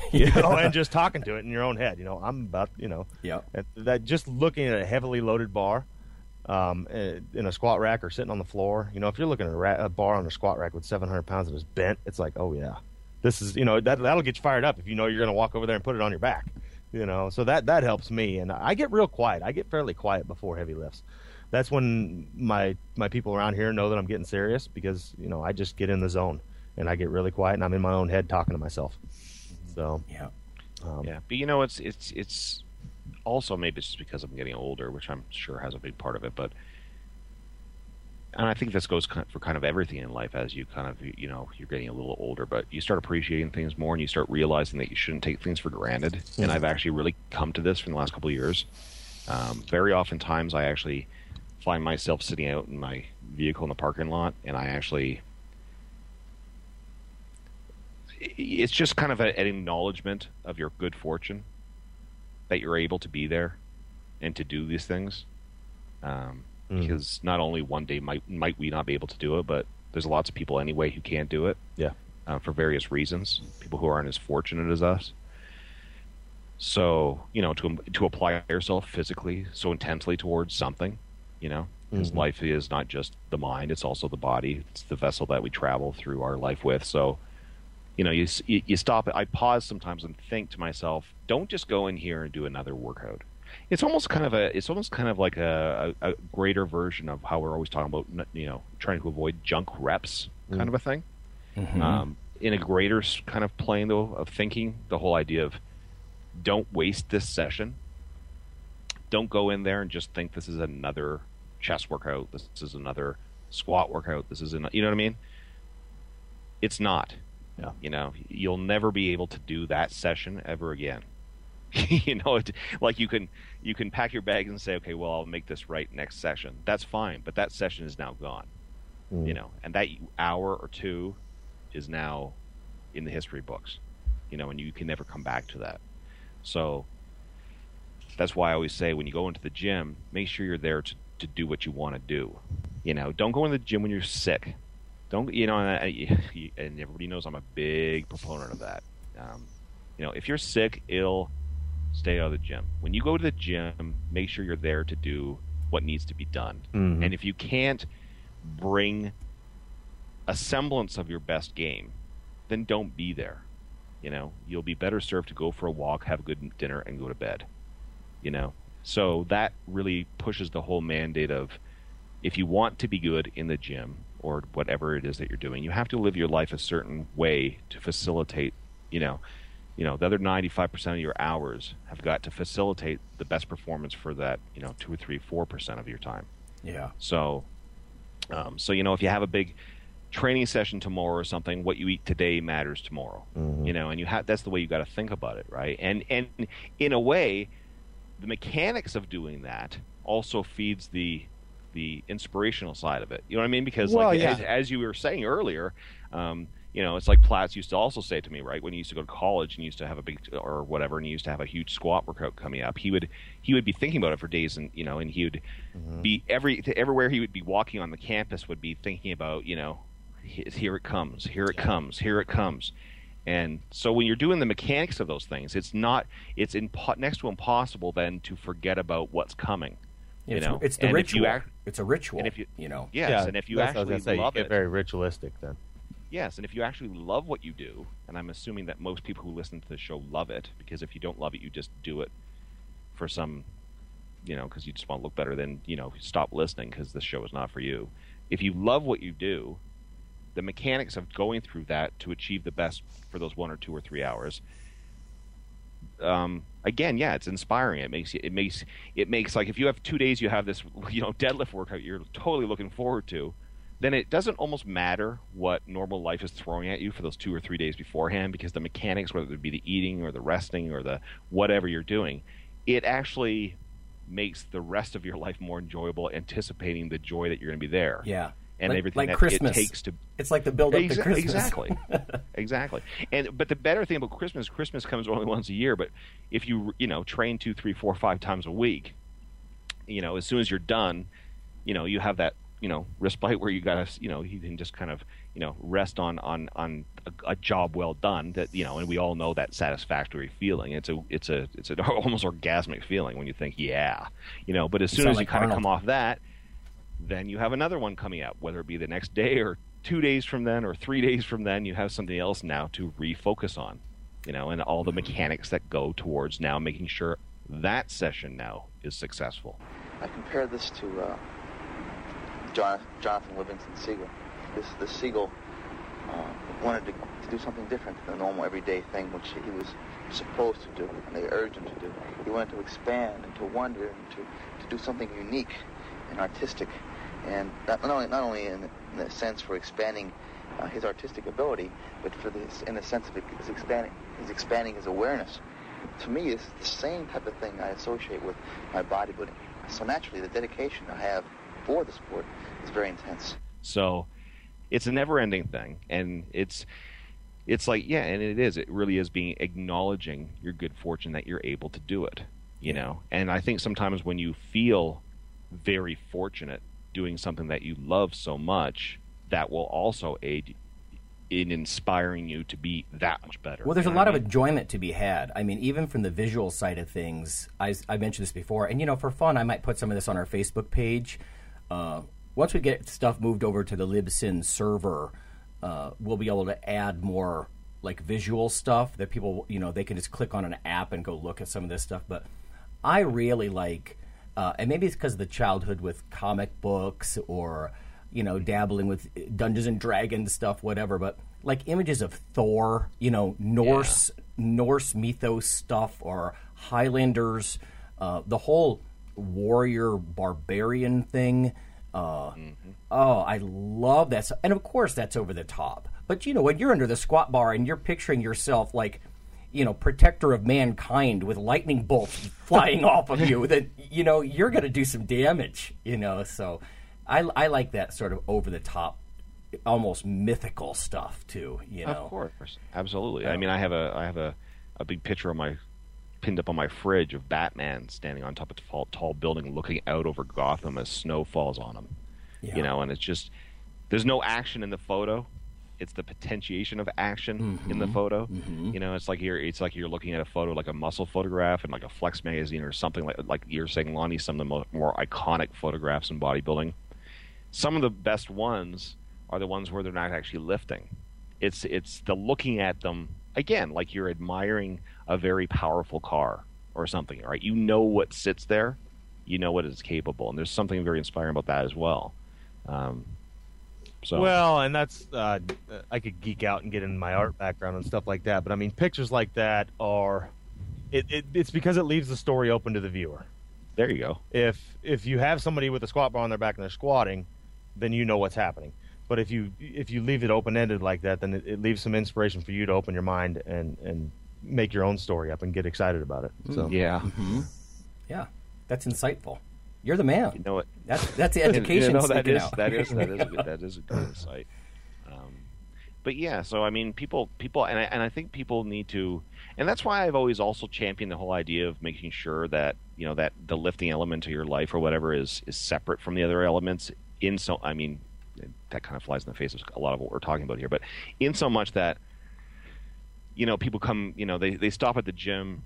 You know, and just talking to it in your own head. You know, I'm about, you know, Yeah. that just looking at a heavily loaded bar um, eh, in a squat rack or sitting on the floor. You know, if you're looking at a, ra- a bar on a squat rack with 700 pounds and it's bent, it's like, oh yeah, this is, you know, that that'll get you fired up if you know you're going to walk over there and put it on your back. You know, so that that helps me, and I get real quiet. I get fairly quiet before heavy lifts. That's when my my people around here know that I'm getting serious because you know I just get in the zone and I get really quiet and I'm in my own head talking to myself. So Yeah. um, yeah. But you know, it's it's it's also maybe it's just because I'm getting older, which I'm sure has a big part of it. But and I think this goes for kind of everything in life as you kind of you know you're getting a little older, but you start appreciating things more and you start realizing that you shouldn't take things for granted. And I've actually really come to this from the last couple of years. Um, very oftentimes, I actually find myself sitting out in my vehicle in the parking lot, and I actually it's just kind of a, an acknowledgement of your good fortune that you're able to be there and to do these things. Um, Because not only one day might might we not be able to do it, but there's lots of people anyway who can't do it yeah, uh, for various reasons. People who aren't as fortunate as us. So you know, to to apply yourself physically so intensely towards something, you know, because life is not just the mind; it's also the body. It's the vessel that we travel through our life with. So, you know, you you, stop. I pause sometimes and think to myself, don't just go in here and do another workout. It's almost kind of a. It's almost kind of like a, a, a greater version of how we're always talking about, you know, trying to avoid junk reps, kind of a thing. Um, in a greater kind of plane though of thinking the whole idea of don't waste this session. Don't go in there and just think this is another chest workout. This is another squat workout. This is an, you know what i mean? It's not Yeah. you know you'll never be able to do that session ever again. You know it, like you can you can pack your bags and say okay well i'll make this right next session. That's fine but that session is now gone mm. you know and that hour or two is now in the history books you know and you can never come back to that. So that's why i always say when you go into the gym make sure you're there to, to do what you want to do. You know don't go in the gym when you're sick don't you know and, I- and everybody knows i'm a big proponent of that um, you know if you're sick ill stay out of the gym when you go to the gym make sure you're there to do what needs to be done Mhm. and if you can't bring a semblance of your best game, then don't be there. You know, you'll be better served to go for a walk, have a good dinner, and go to bed. You know, so that really pushes the whole mandate of if you want to be good in the gym or whatever it is that you're doing, you have to live your life a certain way to facilitate. You know, you know the other 95% of your hours have got to facilitate the best performance for that. You know, two or three, four percent of your time. Yeah. So, um, so you know, if you have a big training session tomorrow or something, what you eat today matters tomorrow. You know, and you have that's the way you got to think about it, right? And and in a way, the mechanics of doing that also feeds the the inspirational side of it. You know what I mean? Because Well, like yeah. as, as you were saying earlier, um, you know, it's like Platz used to also say to me, right, when he used to go to college and used to have a big or whatever, and he used to have a huge squat workout coming up. He would he would be thinking about it for days, and you know, and he would be every everywhere he would be walking on the campus would be thinking about, you know, here it comes, here it comes, here it comes, And so when you're doing the mechanics of those things, it's not it's impo- next to impossible then to forget about what's coming. You it's, know, it's the And if ritual. you act- it's a ritual. and if you- you know, yes, yeah, and if you that's what I was actually gonna say, you love get it, very ritualistic then. Yes, and if you actually love what you do, and I'm assuming that most people who listen to the show love it, because if you don't love it, you just do it for some, you know, because you just want to look better, then, you know, stop listening because this show is not for you. If you love what you do, the mechanics of going through that to achieve the best for those one or two or three hours, um, again, yeah, it's inspiring. It makes you, it makes it makes like if you have two days, you have this you know deadlift workout you're totally looking forward to, then it doesn't almost matter what normal life is throwing at you for those two or three days beforehand because the mechanics, whether it be the eating or the resting or the whatever you're doing, it actually makes the rest of your life more enjoyable, anticipating the joy that you're going to be there. yeah, and like, everything like that Christmas. it takes to It's like the build up to Christmas. Exactly, exactly. And but the better thing about Christmas, Christmas comes only once a year. But if you you know train two, three, four, five times a week, you know as soon as you're done, you know you have that you know respite where you gotta you know you can just kind of you know rest on on on a, a job well done that you know and we all know that satisfactory feeling. It's a it's a it's an almost orgasmic feeling when you think yeah you know. But as You soon as you like kind of come off that then you have another one coming up, whether it be the next day or two days from then or three days from then. You have something else now to refocus on, you know, and all the mechanics that go towards now making sure that session now is successful. I compare this to uh, Jonathan, Jonathan Livingston Seagull. This this seagull uh, wanted to, to do something different than the normal everyday thing which he was supposed to do and they urged him to do. He wanted to expand and to wonder and to, to do something unique and artistic, and not, not only not only in, in the sense for expanding uh, his artistic ability, but for this in the sense of his expanding his expanding his awareness. To me, it's the same type of thing I associate with my bodybuilding. So naturally, the dedication I have for the sport is very intense. So it's a never-ending thing, and it's it's like yeah, and it is. It really is being acknowledging your good fortune that you're able to do it. You know, and I think sometimes when you feel very fortunate doing something that you love so much, that will also aid in inspiring you to be that much better. Well, there's a lot of enjoyment to be had. I mean, even from the visual side of things, I, I mentioned this before, and you know, for fun, I might put some of this on our Facebook page. Uh, once we get stuff moved over to the Libsyn server, uh, we'll be able to add more like visual stuff that people, you know, they can just click on an app and go look at some of this stuff. But I really like, uh, and maybe it's because of the childhood with comic books or you know dabbling with Dungeons and Dragons stuff, whatever. But like images of Thor, you know, Norse Norse mythos stuff or Highlanders, uh, the whole warrior barbarian thing. Uh, Oh, I love that. And of course, that's over the top. But you know, when you're under the squat bar and you're picturing yourself like, you know, protector of mankind with lightning bolts flying off of you, then you know you're going to do some damage. You know, so I, I like that sort of over the top, almost mythical stuff too. You know, Of course, absolutely. I mean, I have a I have a, a big picture of my pinned up on my fridge of Batman standing on top of a tall, tall building, looking out over Gotham as snow falls on him. Yeah. You know, and it's just there's no action in the photo. It's the potentiation of action in the photo. You know, it's like you're it's like you're looking at a photo like a muscle photograph in like a Flex magazine or something like like you're saying, Lonnie. Some of the mo- more iconic photographs in bodybuilding some of the best ones are the ones where they're not actually lifting. It's it's the looking at them again like you're admiring a very powerful car or something, right? You know what sits there, you know what is capable, and there's something very inspiring about that as well. Um, so Well, and that's uh, I could geek out and get into my art background and stuff like that, but I mean, pictures like that are it, it it's because it leaves the story open to the viewer. there you go. If if you have somebody with a squat bar on their back and they're squatting, then you know what's happening. But if you if you leave it open ended like that, then it, it leaves some inspiration for you to open your mind and and make your own story up and get excited about it. So Yeah, yeah, that's insightful. You're the man. you know what? That's that's the education. you know, that is that is that is a good, that is a good insight. Um, but yeah, so I mean, people people and I, and I think people need to, and that's why I've always also championed the whole idea of making sure that you know that the lifting element of your life or whatever is is separate from the other elements. In so, I mean, that kind of flies in the face of a lot of what we're talking about here, but in so much that you know, people come, you know, they they stop at the gym.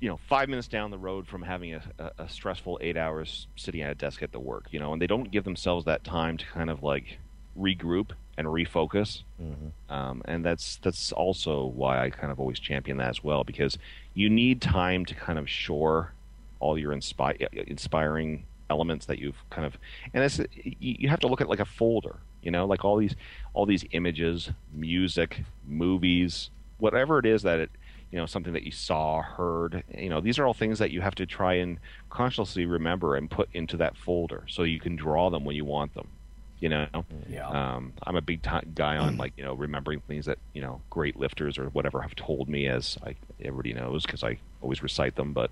You know, five minutes down the road from having a, a, stressful eight hours sitting at a desk at the work, you know, and they don't give themselves that time to kind of like regroup and refocus. Mm-hmm. Um, and that's that's also why I kind of always champion that as well because you need time to kind of shore all your inspi- inspiring elements that you've kind of and it's you you have to look at like a folder you know like all these all these images music movies whatever it is that it you know something that you saw heard you know these are all things that you have to try and consciously remember and put into that folder so you can draw them when you want them you know Yeah. um, i'm a big time guy on like you know remembering things that you know great lifters or whatever have told me as I, everybody knows because i always recite them but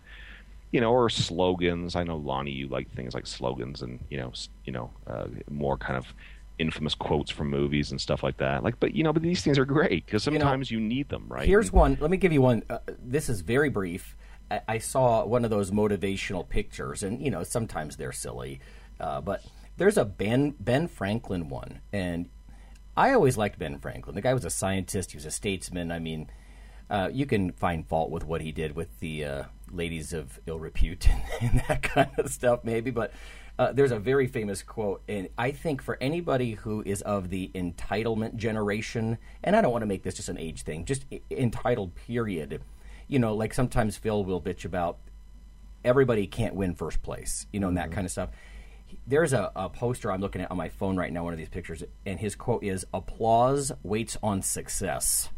you know, or slogans. I know Lonnie, you like things like slogans and you know, you know, uh, more kind of infamous quotes from movies and stuff like that. Like, but you know, but these things are great because sometimes you, need them, right? Here's one. Let me give you one. Uh, this is very brief. I, I saw one of those motivational pictures, and you know sometimes they're silly, uh, but there's a Ben Ben Franklin one, and I always liked Ben Franklin. The guy was a scientist. He was a statesman. I mean, uh, you can find fault with what he did with the uh, ladies of ill repute and, and that kind of stuff, maybe. But uh, there's a very famous quote, and I think for anybody who is of the entitlement generation, and I don't want to make this just an age thing, just i- entitled period. You know, like sometimes Phil will bitch about everybody can't win first place, you know, and that kind of stuff. There's a, a poster I'm looking at on my phone right now, one of these pictures, and his quote is "Applause waits on success."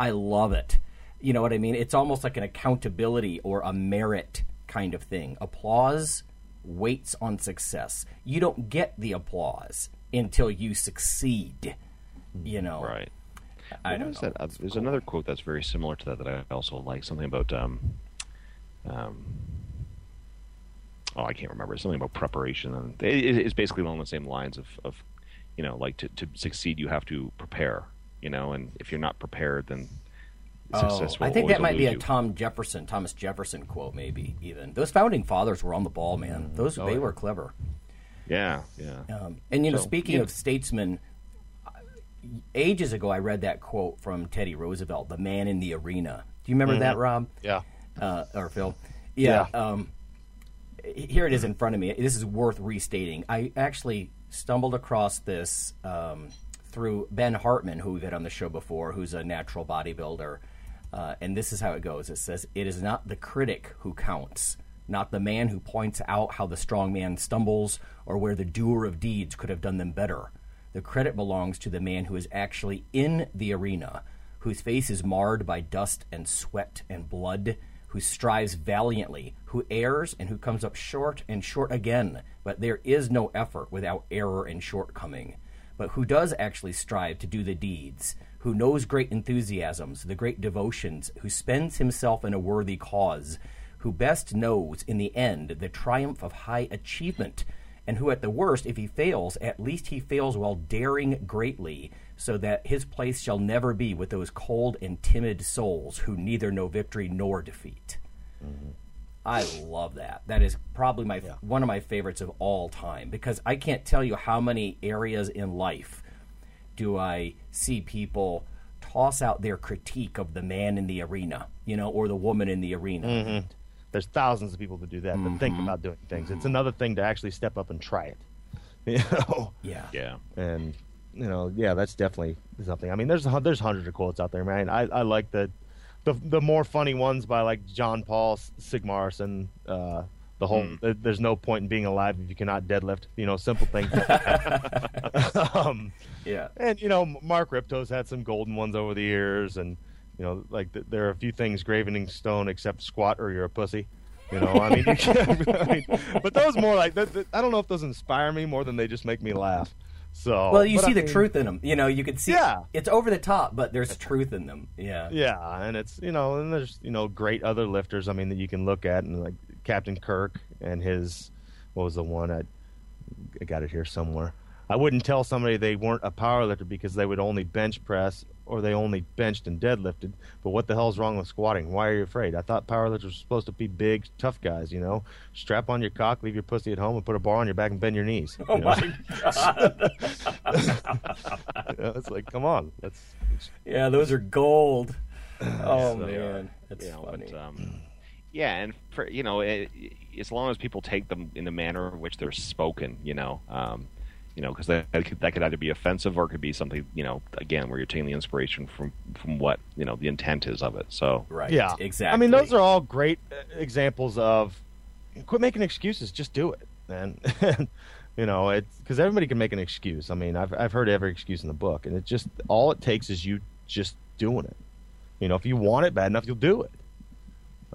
I love it. You know what I mean? It's almost like an accountability or a merit kind of thing. Applause waits on success. You don't get the applause until you succeed. You know, right. I don't know. that? There's another quote that's very similar to that that I also like. Something about um, um, oh, I can't remember. It's something about preparation, and it, it- it's basically along the same lines of, of you know, like to, to succeed, you have to prepare. You know, and if you're not prepared, then Oh, I think that might be a. Tom Jefferson, Thomas Jefferson quote, maybe even. Those founding fathers were on the ball, man. Those they were clever. Yeah, yeah. Um, and you know, So, speaking yeah. of statesmen, ages ago I read that quote from Teddy Roosevelt, "The man in the arena." Do you remember that, Rob? Yeah. uh, or Phil. Yeah. Yeah. Um, here it is in front of me. This is worth restating. I actually stumbled across this um, through Ben Hartman, who we've had on the show before, who's a natural bodybuilder. Uh, and this is how it goes it says, It is not the critic who counts, not the man who points out how the strong man stumbles or where the doer of deeds could have done them better. The credit belongs to the man who is actually in the arena, whose face is marred by dust and sweat and blood, who strives valiantly, who errs and who comes up short and short again. But there is no effort without error and shortcoming. But who does actually strive to do the deeds, who knows great enthusiasms, the great devotions, who spends himself in a worthy cause, who best knows in the end the triumph of high achievement, and who at the worst, if he fails, at least he fails while daring greatly, so that his place shall never be with those cold and timid souls who neither know victory nor defeat. Mm-hmm. I love that. That is probably my one of my favorites of all time because I can't tell you how many areas in life do I see people toss out their critique of the man in the arena, you know, or the woman in the arena. There's thousands of people that do that that think about doing things. It's another thing to actually step up and try it. You know. Yeah. Yeah. and you know, yeah, that's definitely something. I mean, there's there's hundreds of quotes out there, man. I, I like the, the the more funny ones by like John Paul Sigmarsson. Uh, the whole there- there's no point in being alive if you cannot deadlift. You know, simple things. um, Yeah. and you know, Mark Rippetoe's had some golden ones over the years, and you know, like th- there are a few things graven in stone except squat or you're a pussy. You know, I mean, you can't, I mean but those more like th- th- I don't know if those inspire me more than they just make me laugh. So Well, you see I the mean, truth in them. You know, you can see Yeah. it's over the top, but there's truth in them. Yeah. Yeah, and it's you know, and there's you know great other lifters. I mean that you can look at, and like Captain Kirk and his what was the one I, I got it here somewhere. I wouldn't tell somebody they weren't a power lifter because they would only bench press or they only benched and deadlifted. But what the hell's wrong with squatting? Why are you afraid? I thought power lifters were supposed to be big, tough guys. You know, strap on your cock, leave your pussy at home, and put a bar on your back and bend your knees. Oh you know? my god. You know, it's like, come on, that's Yeah, those are gold. Oh So, man, that's you know, funny. but, um, yeah, and for you know, it, as long as people take them in the manner in which they're spoken, you know, um, you know, because that that could, that could either be offensive or it could be something, you know, again, where you're taking the inspiration from from what you know the intent is of it. So right. Yeah, Exactly. I mean, those are all great uh, examples of quit making excuses. Just do it, man. you know, it's because everybody can make an excuse. I mean, I've I've heard every excuse in the book, and it just all it takes is you just doing it. You know, if you want it bad enough, you'll do it.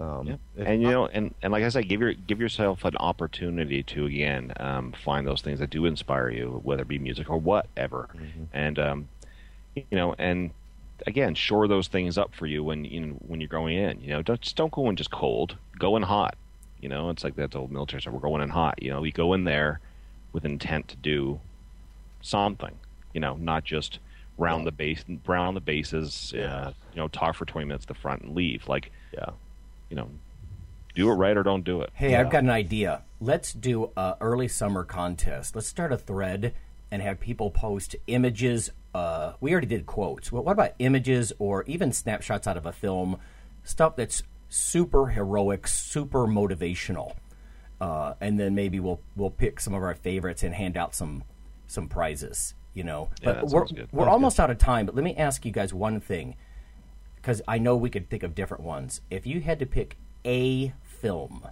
Um, Yeah. and you know, and, and like I said, give your give yourself an opportunity to again um, find those things that do inspire you, whether it be music or whatever, and um, you know, and again, shore those things up for you when you know, when you're going in. You know, don't just don't go in just cold, go in hot. You know, it's like that old military stuff. We're going in hot. You know, we go in there with intent to do something. You know, not just round the base, round the bases. Uh, you know, talk for twenty minutes at the front and leave. Like, yeah, you know, do it right or don't do it. Hey, I've got an idea. Let's do a early summer contest. Let's start a thread and have people post images. Uh, we already did quotes. What, what about images or even snapshots out of a film? Stuff that's super heroic, super motivational, uh, and then maybe we'll we'll pick some of our favorites and hand out some some prizes. You know, Yeah, but that we're sounds good. we're Sounds almost out of time. But let me ask you guys one thing because I know we could think of different ones. If you had to pick a film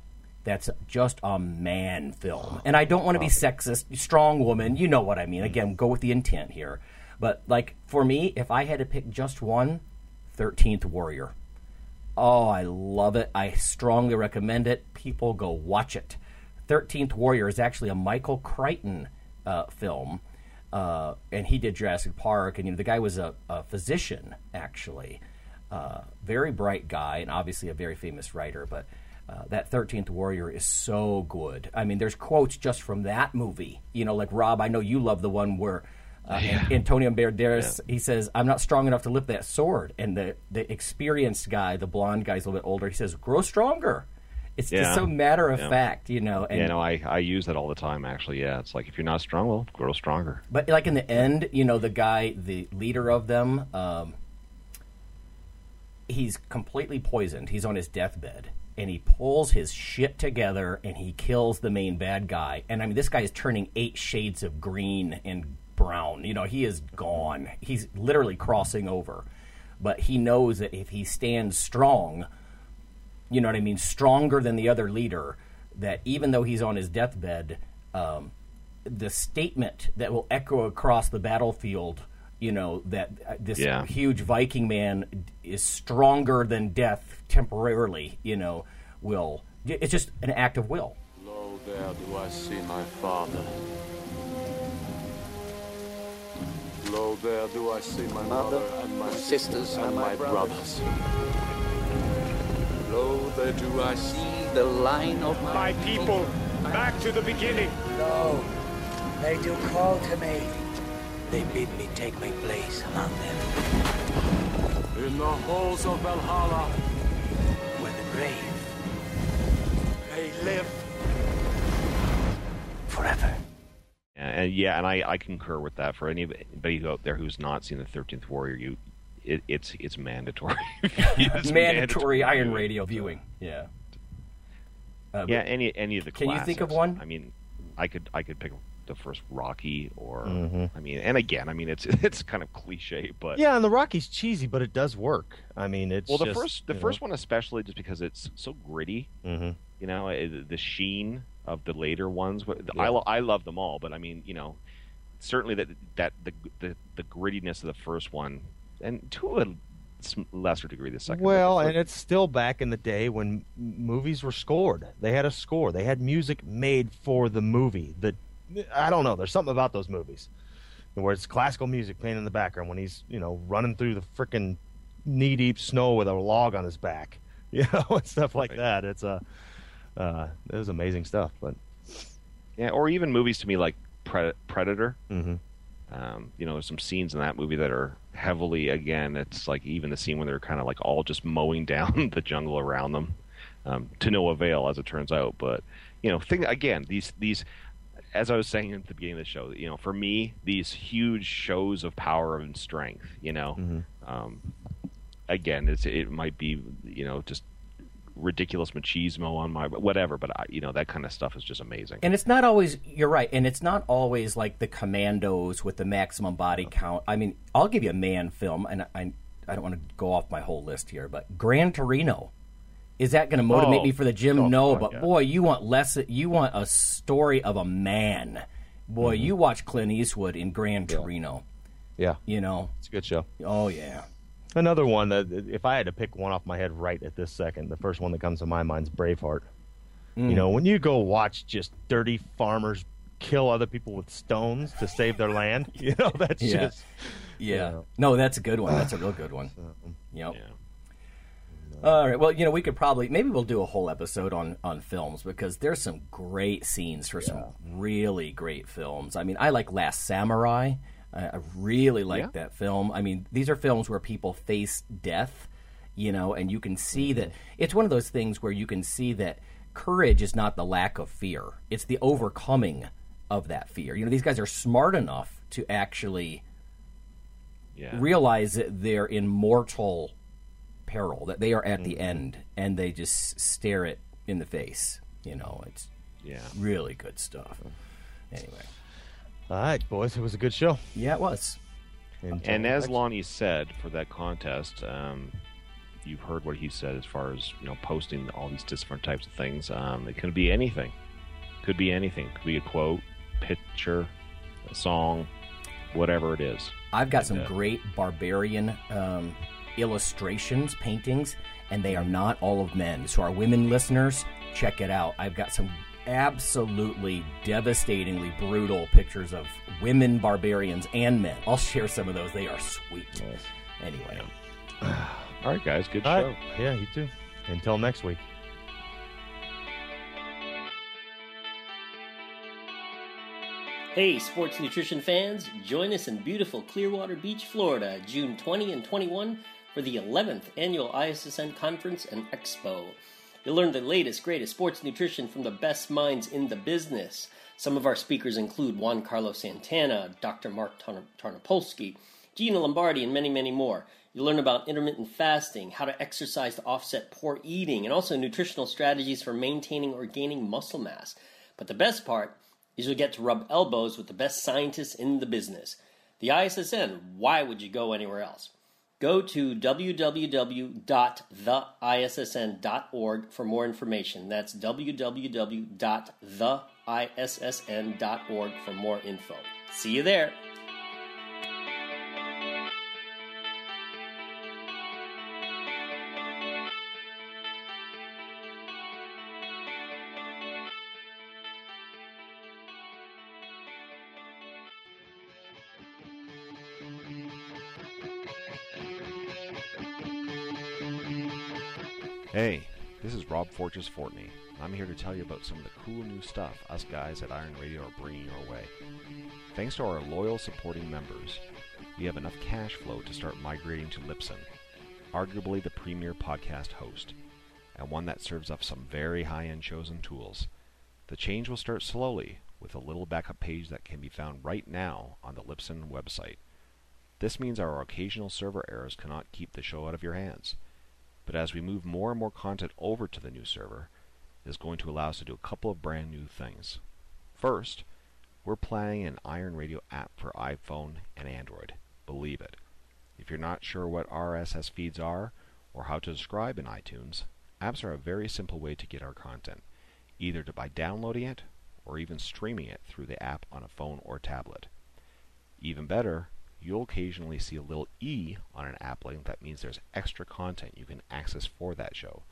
that's just a man film, and I don't want to be sexist, strong woman, you know what I mean. Again, go with the intent here. But like for me, if I had to pick just one, Thirteenth Warrior. Oh, I love it. I strongly recommend it. People go watch it. Thirteenth Warrior is actually a Michael Crichton uh, film, uh, and he did Jurassic Park. And you know, the guy was a, a physician, actually, uh, very bright guy, and obviously a very famous writer. But uh, that Thirteenth Warrior is so good. I mean, there's quotes just from that movie. You know, like Rob, I know you love the one where. Uh, Antonio Banderas, he says, "I'm not strong enough to lift that sword." And the the experienced guy, the blonde guy, is a little bit older. He says, "Grow stronger." It's Yeah. just so matter of Yeah. fact, you know. And yeah, no, I, I use that all the time. Actually, yeah, it's like if you're not strong, well, grow stronger. But like in the end, you know, the guy, the leader of them, um, he's completely poisoned. He's on his deathbed, and he pulls his shit together and he kills the main bad guy. And I mean, this guy is turning eight shades of green and brown. You know, he is gone. He's literally crossing over. But he knows that if he stands strong, you know what I mean, stronger than the other leader, that even though he's on his deathbed, um, the statement that will echo across the battlefield, you know, that uh, this Yeah. huge Viking man is stronger than death temporarily, you know, will. It's just an act of will. Lo, there do I see my father. Lo, there do I see my mother, and my sisters and, my brothers. Lo, there do I see the line of my, people. Back to the beginning. Lo, they do call to me. They bid me take my place among them. In the halls of Valhalla, Where the brave they live. forever. And, and yeah, and I, I concur with that. For anybody out there who's not seen the Thirteenth Warrior, you, it, it's it's mandatory. It's Mandatory Iron Radio viewing. Yeah. Uh, Yeah, any any of the. Can you think of one? I mean, I could I could pick the first Rocky, or Mhm. I mean, and again, I mean, it's it's kind of cliche, but yeah, and the Rocky's cheesy, but it does work. I mean, it's well, the just, first the you know. first one especially just because it's so gritty. Mhm. You know, eh, the sheen of the later ones. Yeah. I lo- I love them all, but I mean, you know, certainly that that the the, the grittiness of the first one, and to a lesser degree the second. Well, the and it's still back in the day when movies were scored. They had a score. They had music made for the movie. That I don't know. There's something about those movies where it's classical music playing in the background when he's you know running through the frickin' knee deep snow with a log on his back, you know, and stuff like that. It's a uh, it was amazing stuff. But Yeah, or even movies to me like Pred- Predator. Mm-hmm. Um, you know, there's some scenes in that movie that are heavily, again, it's like even the scene when they're kind of like all just mowing down the jungle around them, um, to no avail, as it turns out. But you know, think again, these these as I was saying at the beginning of the show, you know, for me, these huge shows of power and strength, you know, Mm-hmm. um, again, it's it might be, you know, just ridiculous machismo on my whatever, but I, you know, that kind of stuff is just amazing. And it's not always, you're right, and it's not always like the commandos with the maximum body count. I mean, I'll give you a man film, and I, I don't want to go off my whole list here, but Gran Torino. Is that going to motivate Oh, me for the gym? oh, no, but yeah. boy, you want less. You want a story of a man. Boy, Mm-hmm. you watch Clint Eastwood in Gran Torino. Yeah, You know, it's a good show. oh yeah, Another one that, if I had to pick one off my head right at this second, the first one that comes to my mind is Braveheart. You know, when you go watch just dirty farmers kill other people with stones to save their land, you know, that's Yeah. just. yeah. Yeah. No, that's a good one. That's a real good one. Yep. Yeah. All right. Well, you know, we could probably maybe we'll do a whole episode on on films because there's some great scenes for some really great films. I mean, I like Last Samurai. I, I really like Yeah. that film. I mean, these are films where people face death, you know, and you can see mm-hmm. that it's one of those things where you can see that courage is not the lack of fear; it's the overcoming of that fear. You know, these guys are smart enough to actually Yeah. realize that they're in mortal peril, that they are at Mm-hmm. the end, and they just stare it in the face. You know, it's Yeah. really good stuff. Anyway, All right, boys, it was a good show. yeah, it was. Until And as next- Lonnie said for that contest, um, you've heard what he said as far as you know posting all these different types of things. Um, it could be anything. Could be anything. Could be a quote, picture, a song, whatever it is. I've got some Yeah. great barbarian um, illustrations, paintings, and they are not all of men. So, our women listeners, check it out. I've got some absolutely devastatingly brutal pictures of women barbarians and men. I'll share some of those. They are sweet. Anyway, All right, guys. Good All show. right. Yeah, you too. Until next week. Hey, sports nutrition fans, join us in beautiful Clearwater Beach, Florida, June 20 and 21 for the 11th annual ISSN Conference and Expo. You'll learn the latest, greatest sports nutrition from the best minds in the business. Some of our speakers include Juan Carlos Santana, Dr. Mark Tarn- Tarnopolsky, Gina Lombardi, and many, many more. You'll learn about intermittent fasting, how to exercise to offset poor eating, and also nutritional strategies for maintaining or gaining muscle mass. But the best part is you'll get to rub elbows with the best scientists in the business. The ISSN, why would you go anywhere else? Go to www.theissn.org for more information. That's www.theissn.org for more info. See you there. Fortress Fortney. I'm here to tell you about some of the cool new stuff us guys at Iron Radio are bringing your way. Thanks to our loyal supporting members, we have enough cash flow to start migrating to Libsyn, arguably the premier podcast host, and one that serves up some very high-end shows and tools. The change will start slowly, with a little backup page that can be found right now on the Libsyn website. This means our occasional server errors cannot keep the show out of your hands. But as we move more and more content over to the new server, is going to allow us to do a couple of brand new things. First, we're planning an Iron Radio app for iPhone and Android. Believe it. If you're not sure what RSS feeds are or how to subscribe in iTunes, apps are a very simple way to get our content, either by downloading it or even streaming it through the app on a phone or tablet. Even better, you'll occasionally see a little E on an app link that means there's extra content you can access for that show.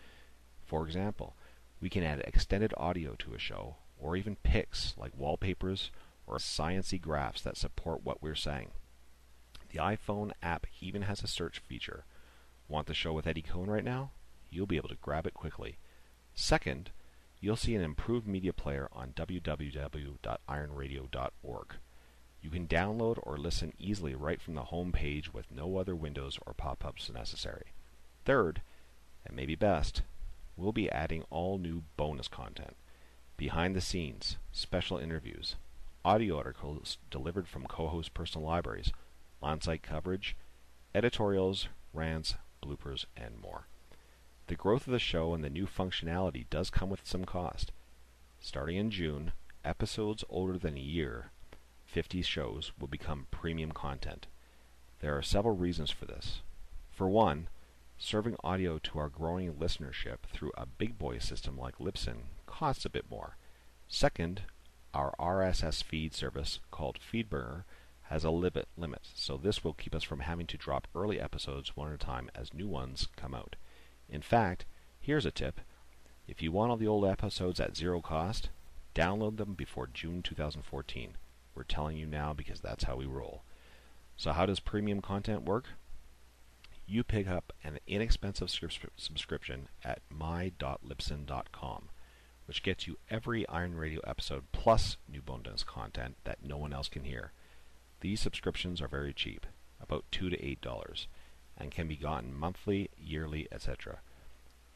For example, we can add extended audio to a show, or even pics like wallpapers or sciency graphs that support what we're saying. The iPhone app even has a search feature. Want the show with Eddie Coan right now? You'll be able to grab it quickly. Second, you'll see an improved media player on www.ironradio.org. You can download or listen easily right from the home page with no other windows or pop-ups necessary. Third, and maybe best, we'll be adding all new bonus content. Behind the scenes, special interviews, audio articles delivered from co-host personal libraries, on-site coverage, editorials, rants, bloopers, and more. The growth of the show and the new functionality does come with some cost. Starting in June, episodes older than a year, 50 shows, will become premium content. There are several reasons for this. For one, serving audio to our growing listenership through a big boy system like Libsyn costs a bit more. Second, our RSS feed service called FeedBurner has a limit limit, so this will keep us from having to drop early episodes one at a time as new ones come out. In fact, here's a tip. If you want all the old episodes at zero cost, download them before June 2014. We're telling you now because that's how we roll. So how does premium content work? You pick up an inexpensive subscription at my.libsyn.com, which gets you every Iron Radio episode plus new bonus content that no one else can hear. These subscriptions are very cheap, about two to eight dollars, and can be gotten monthly, yearly, etc.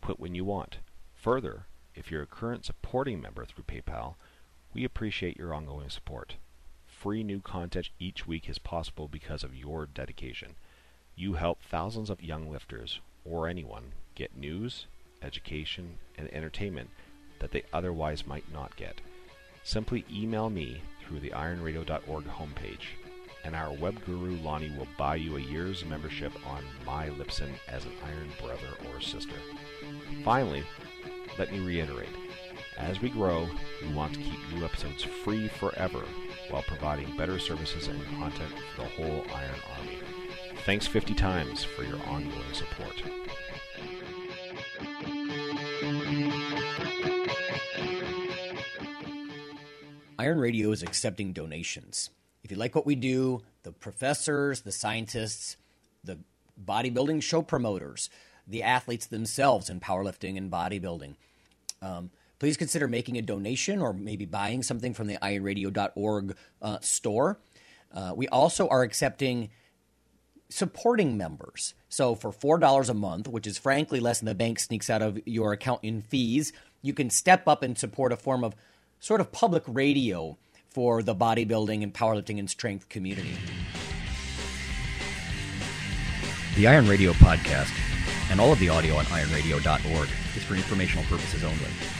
Put when you want. Further, if you're a current supporting member through PayPal, we appreciate your ongoing support. Free new content each week is possible because of your dedication. You help thousands of young lifters, or anyone, get news, education, and entertainment that they otherwise might not get. Simply email me through the ironradio.org homepage and our web guru Lonnie will buy you a year's membership on My Libsyn as an Iron brother or sister. Finally, let me reiterate as we grow, we want to keep new episodes free forever while providing better services and content for the whole Iron Army. Thanks 50 times for your ongoing support. Iron Radio is accepting donations. If you like what we do, the professors, the scientists, the bodybuilding show promoters, the athletes themselves in powerlifting and bodybuilding, um, please consider making a donation or maybe buying something from the ironradio.org uh, store. Uh, we also are accepting supporting members. So for $4 a month, which is frankly less than the bank sneaks out of your account in fees, you can step up and support a form of sort of public radio for the bodybuilding and powerlifting and strength community. The Iron Radio podcast and all of the audio on ironradio.org is for informational purposes only.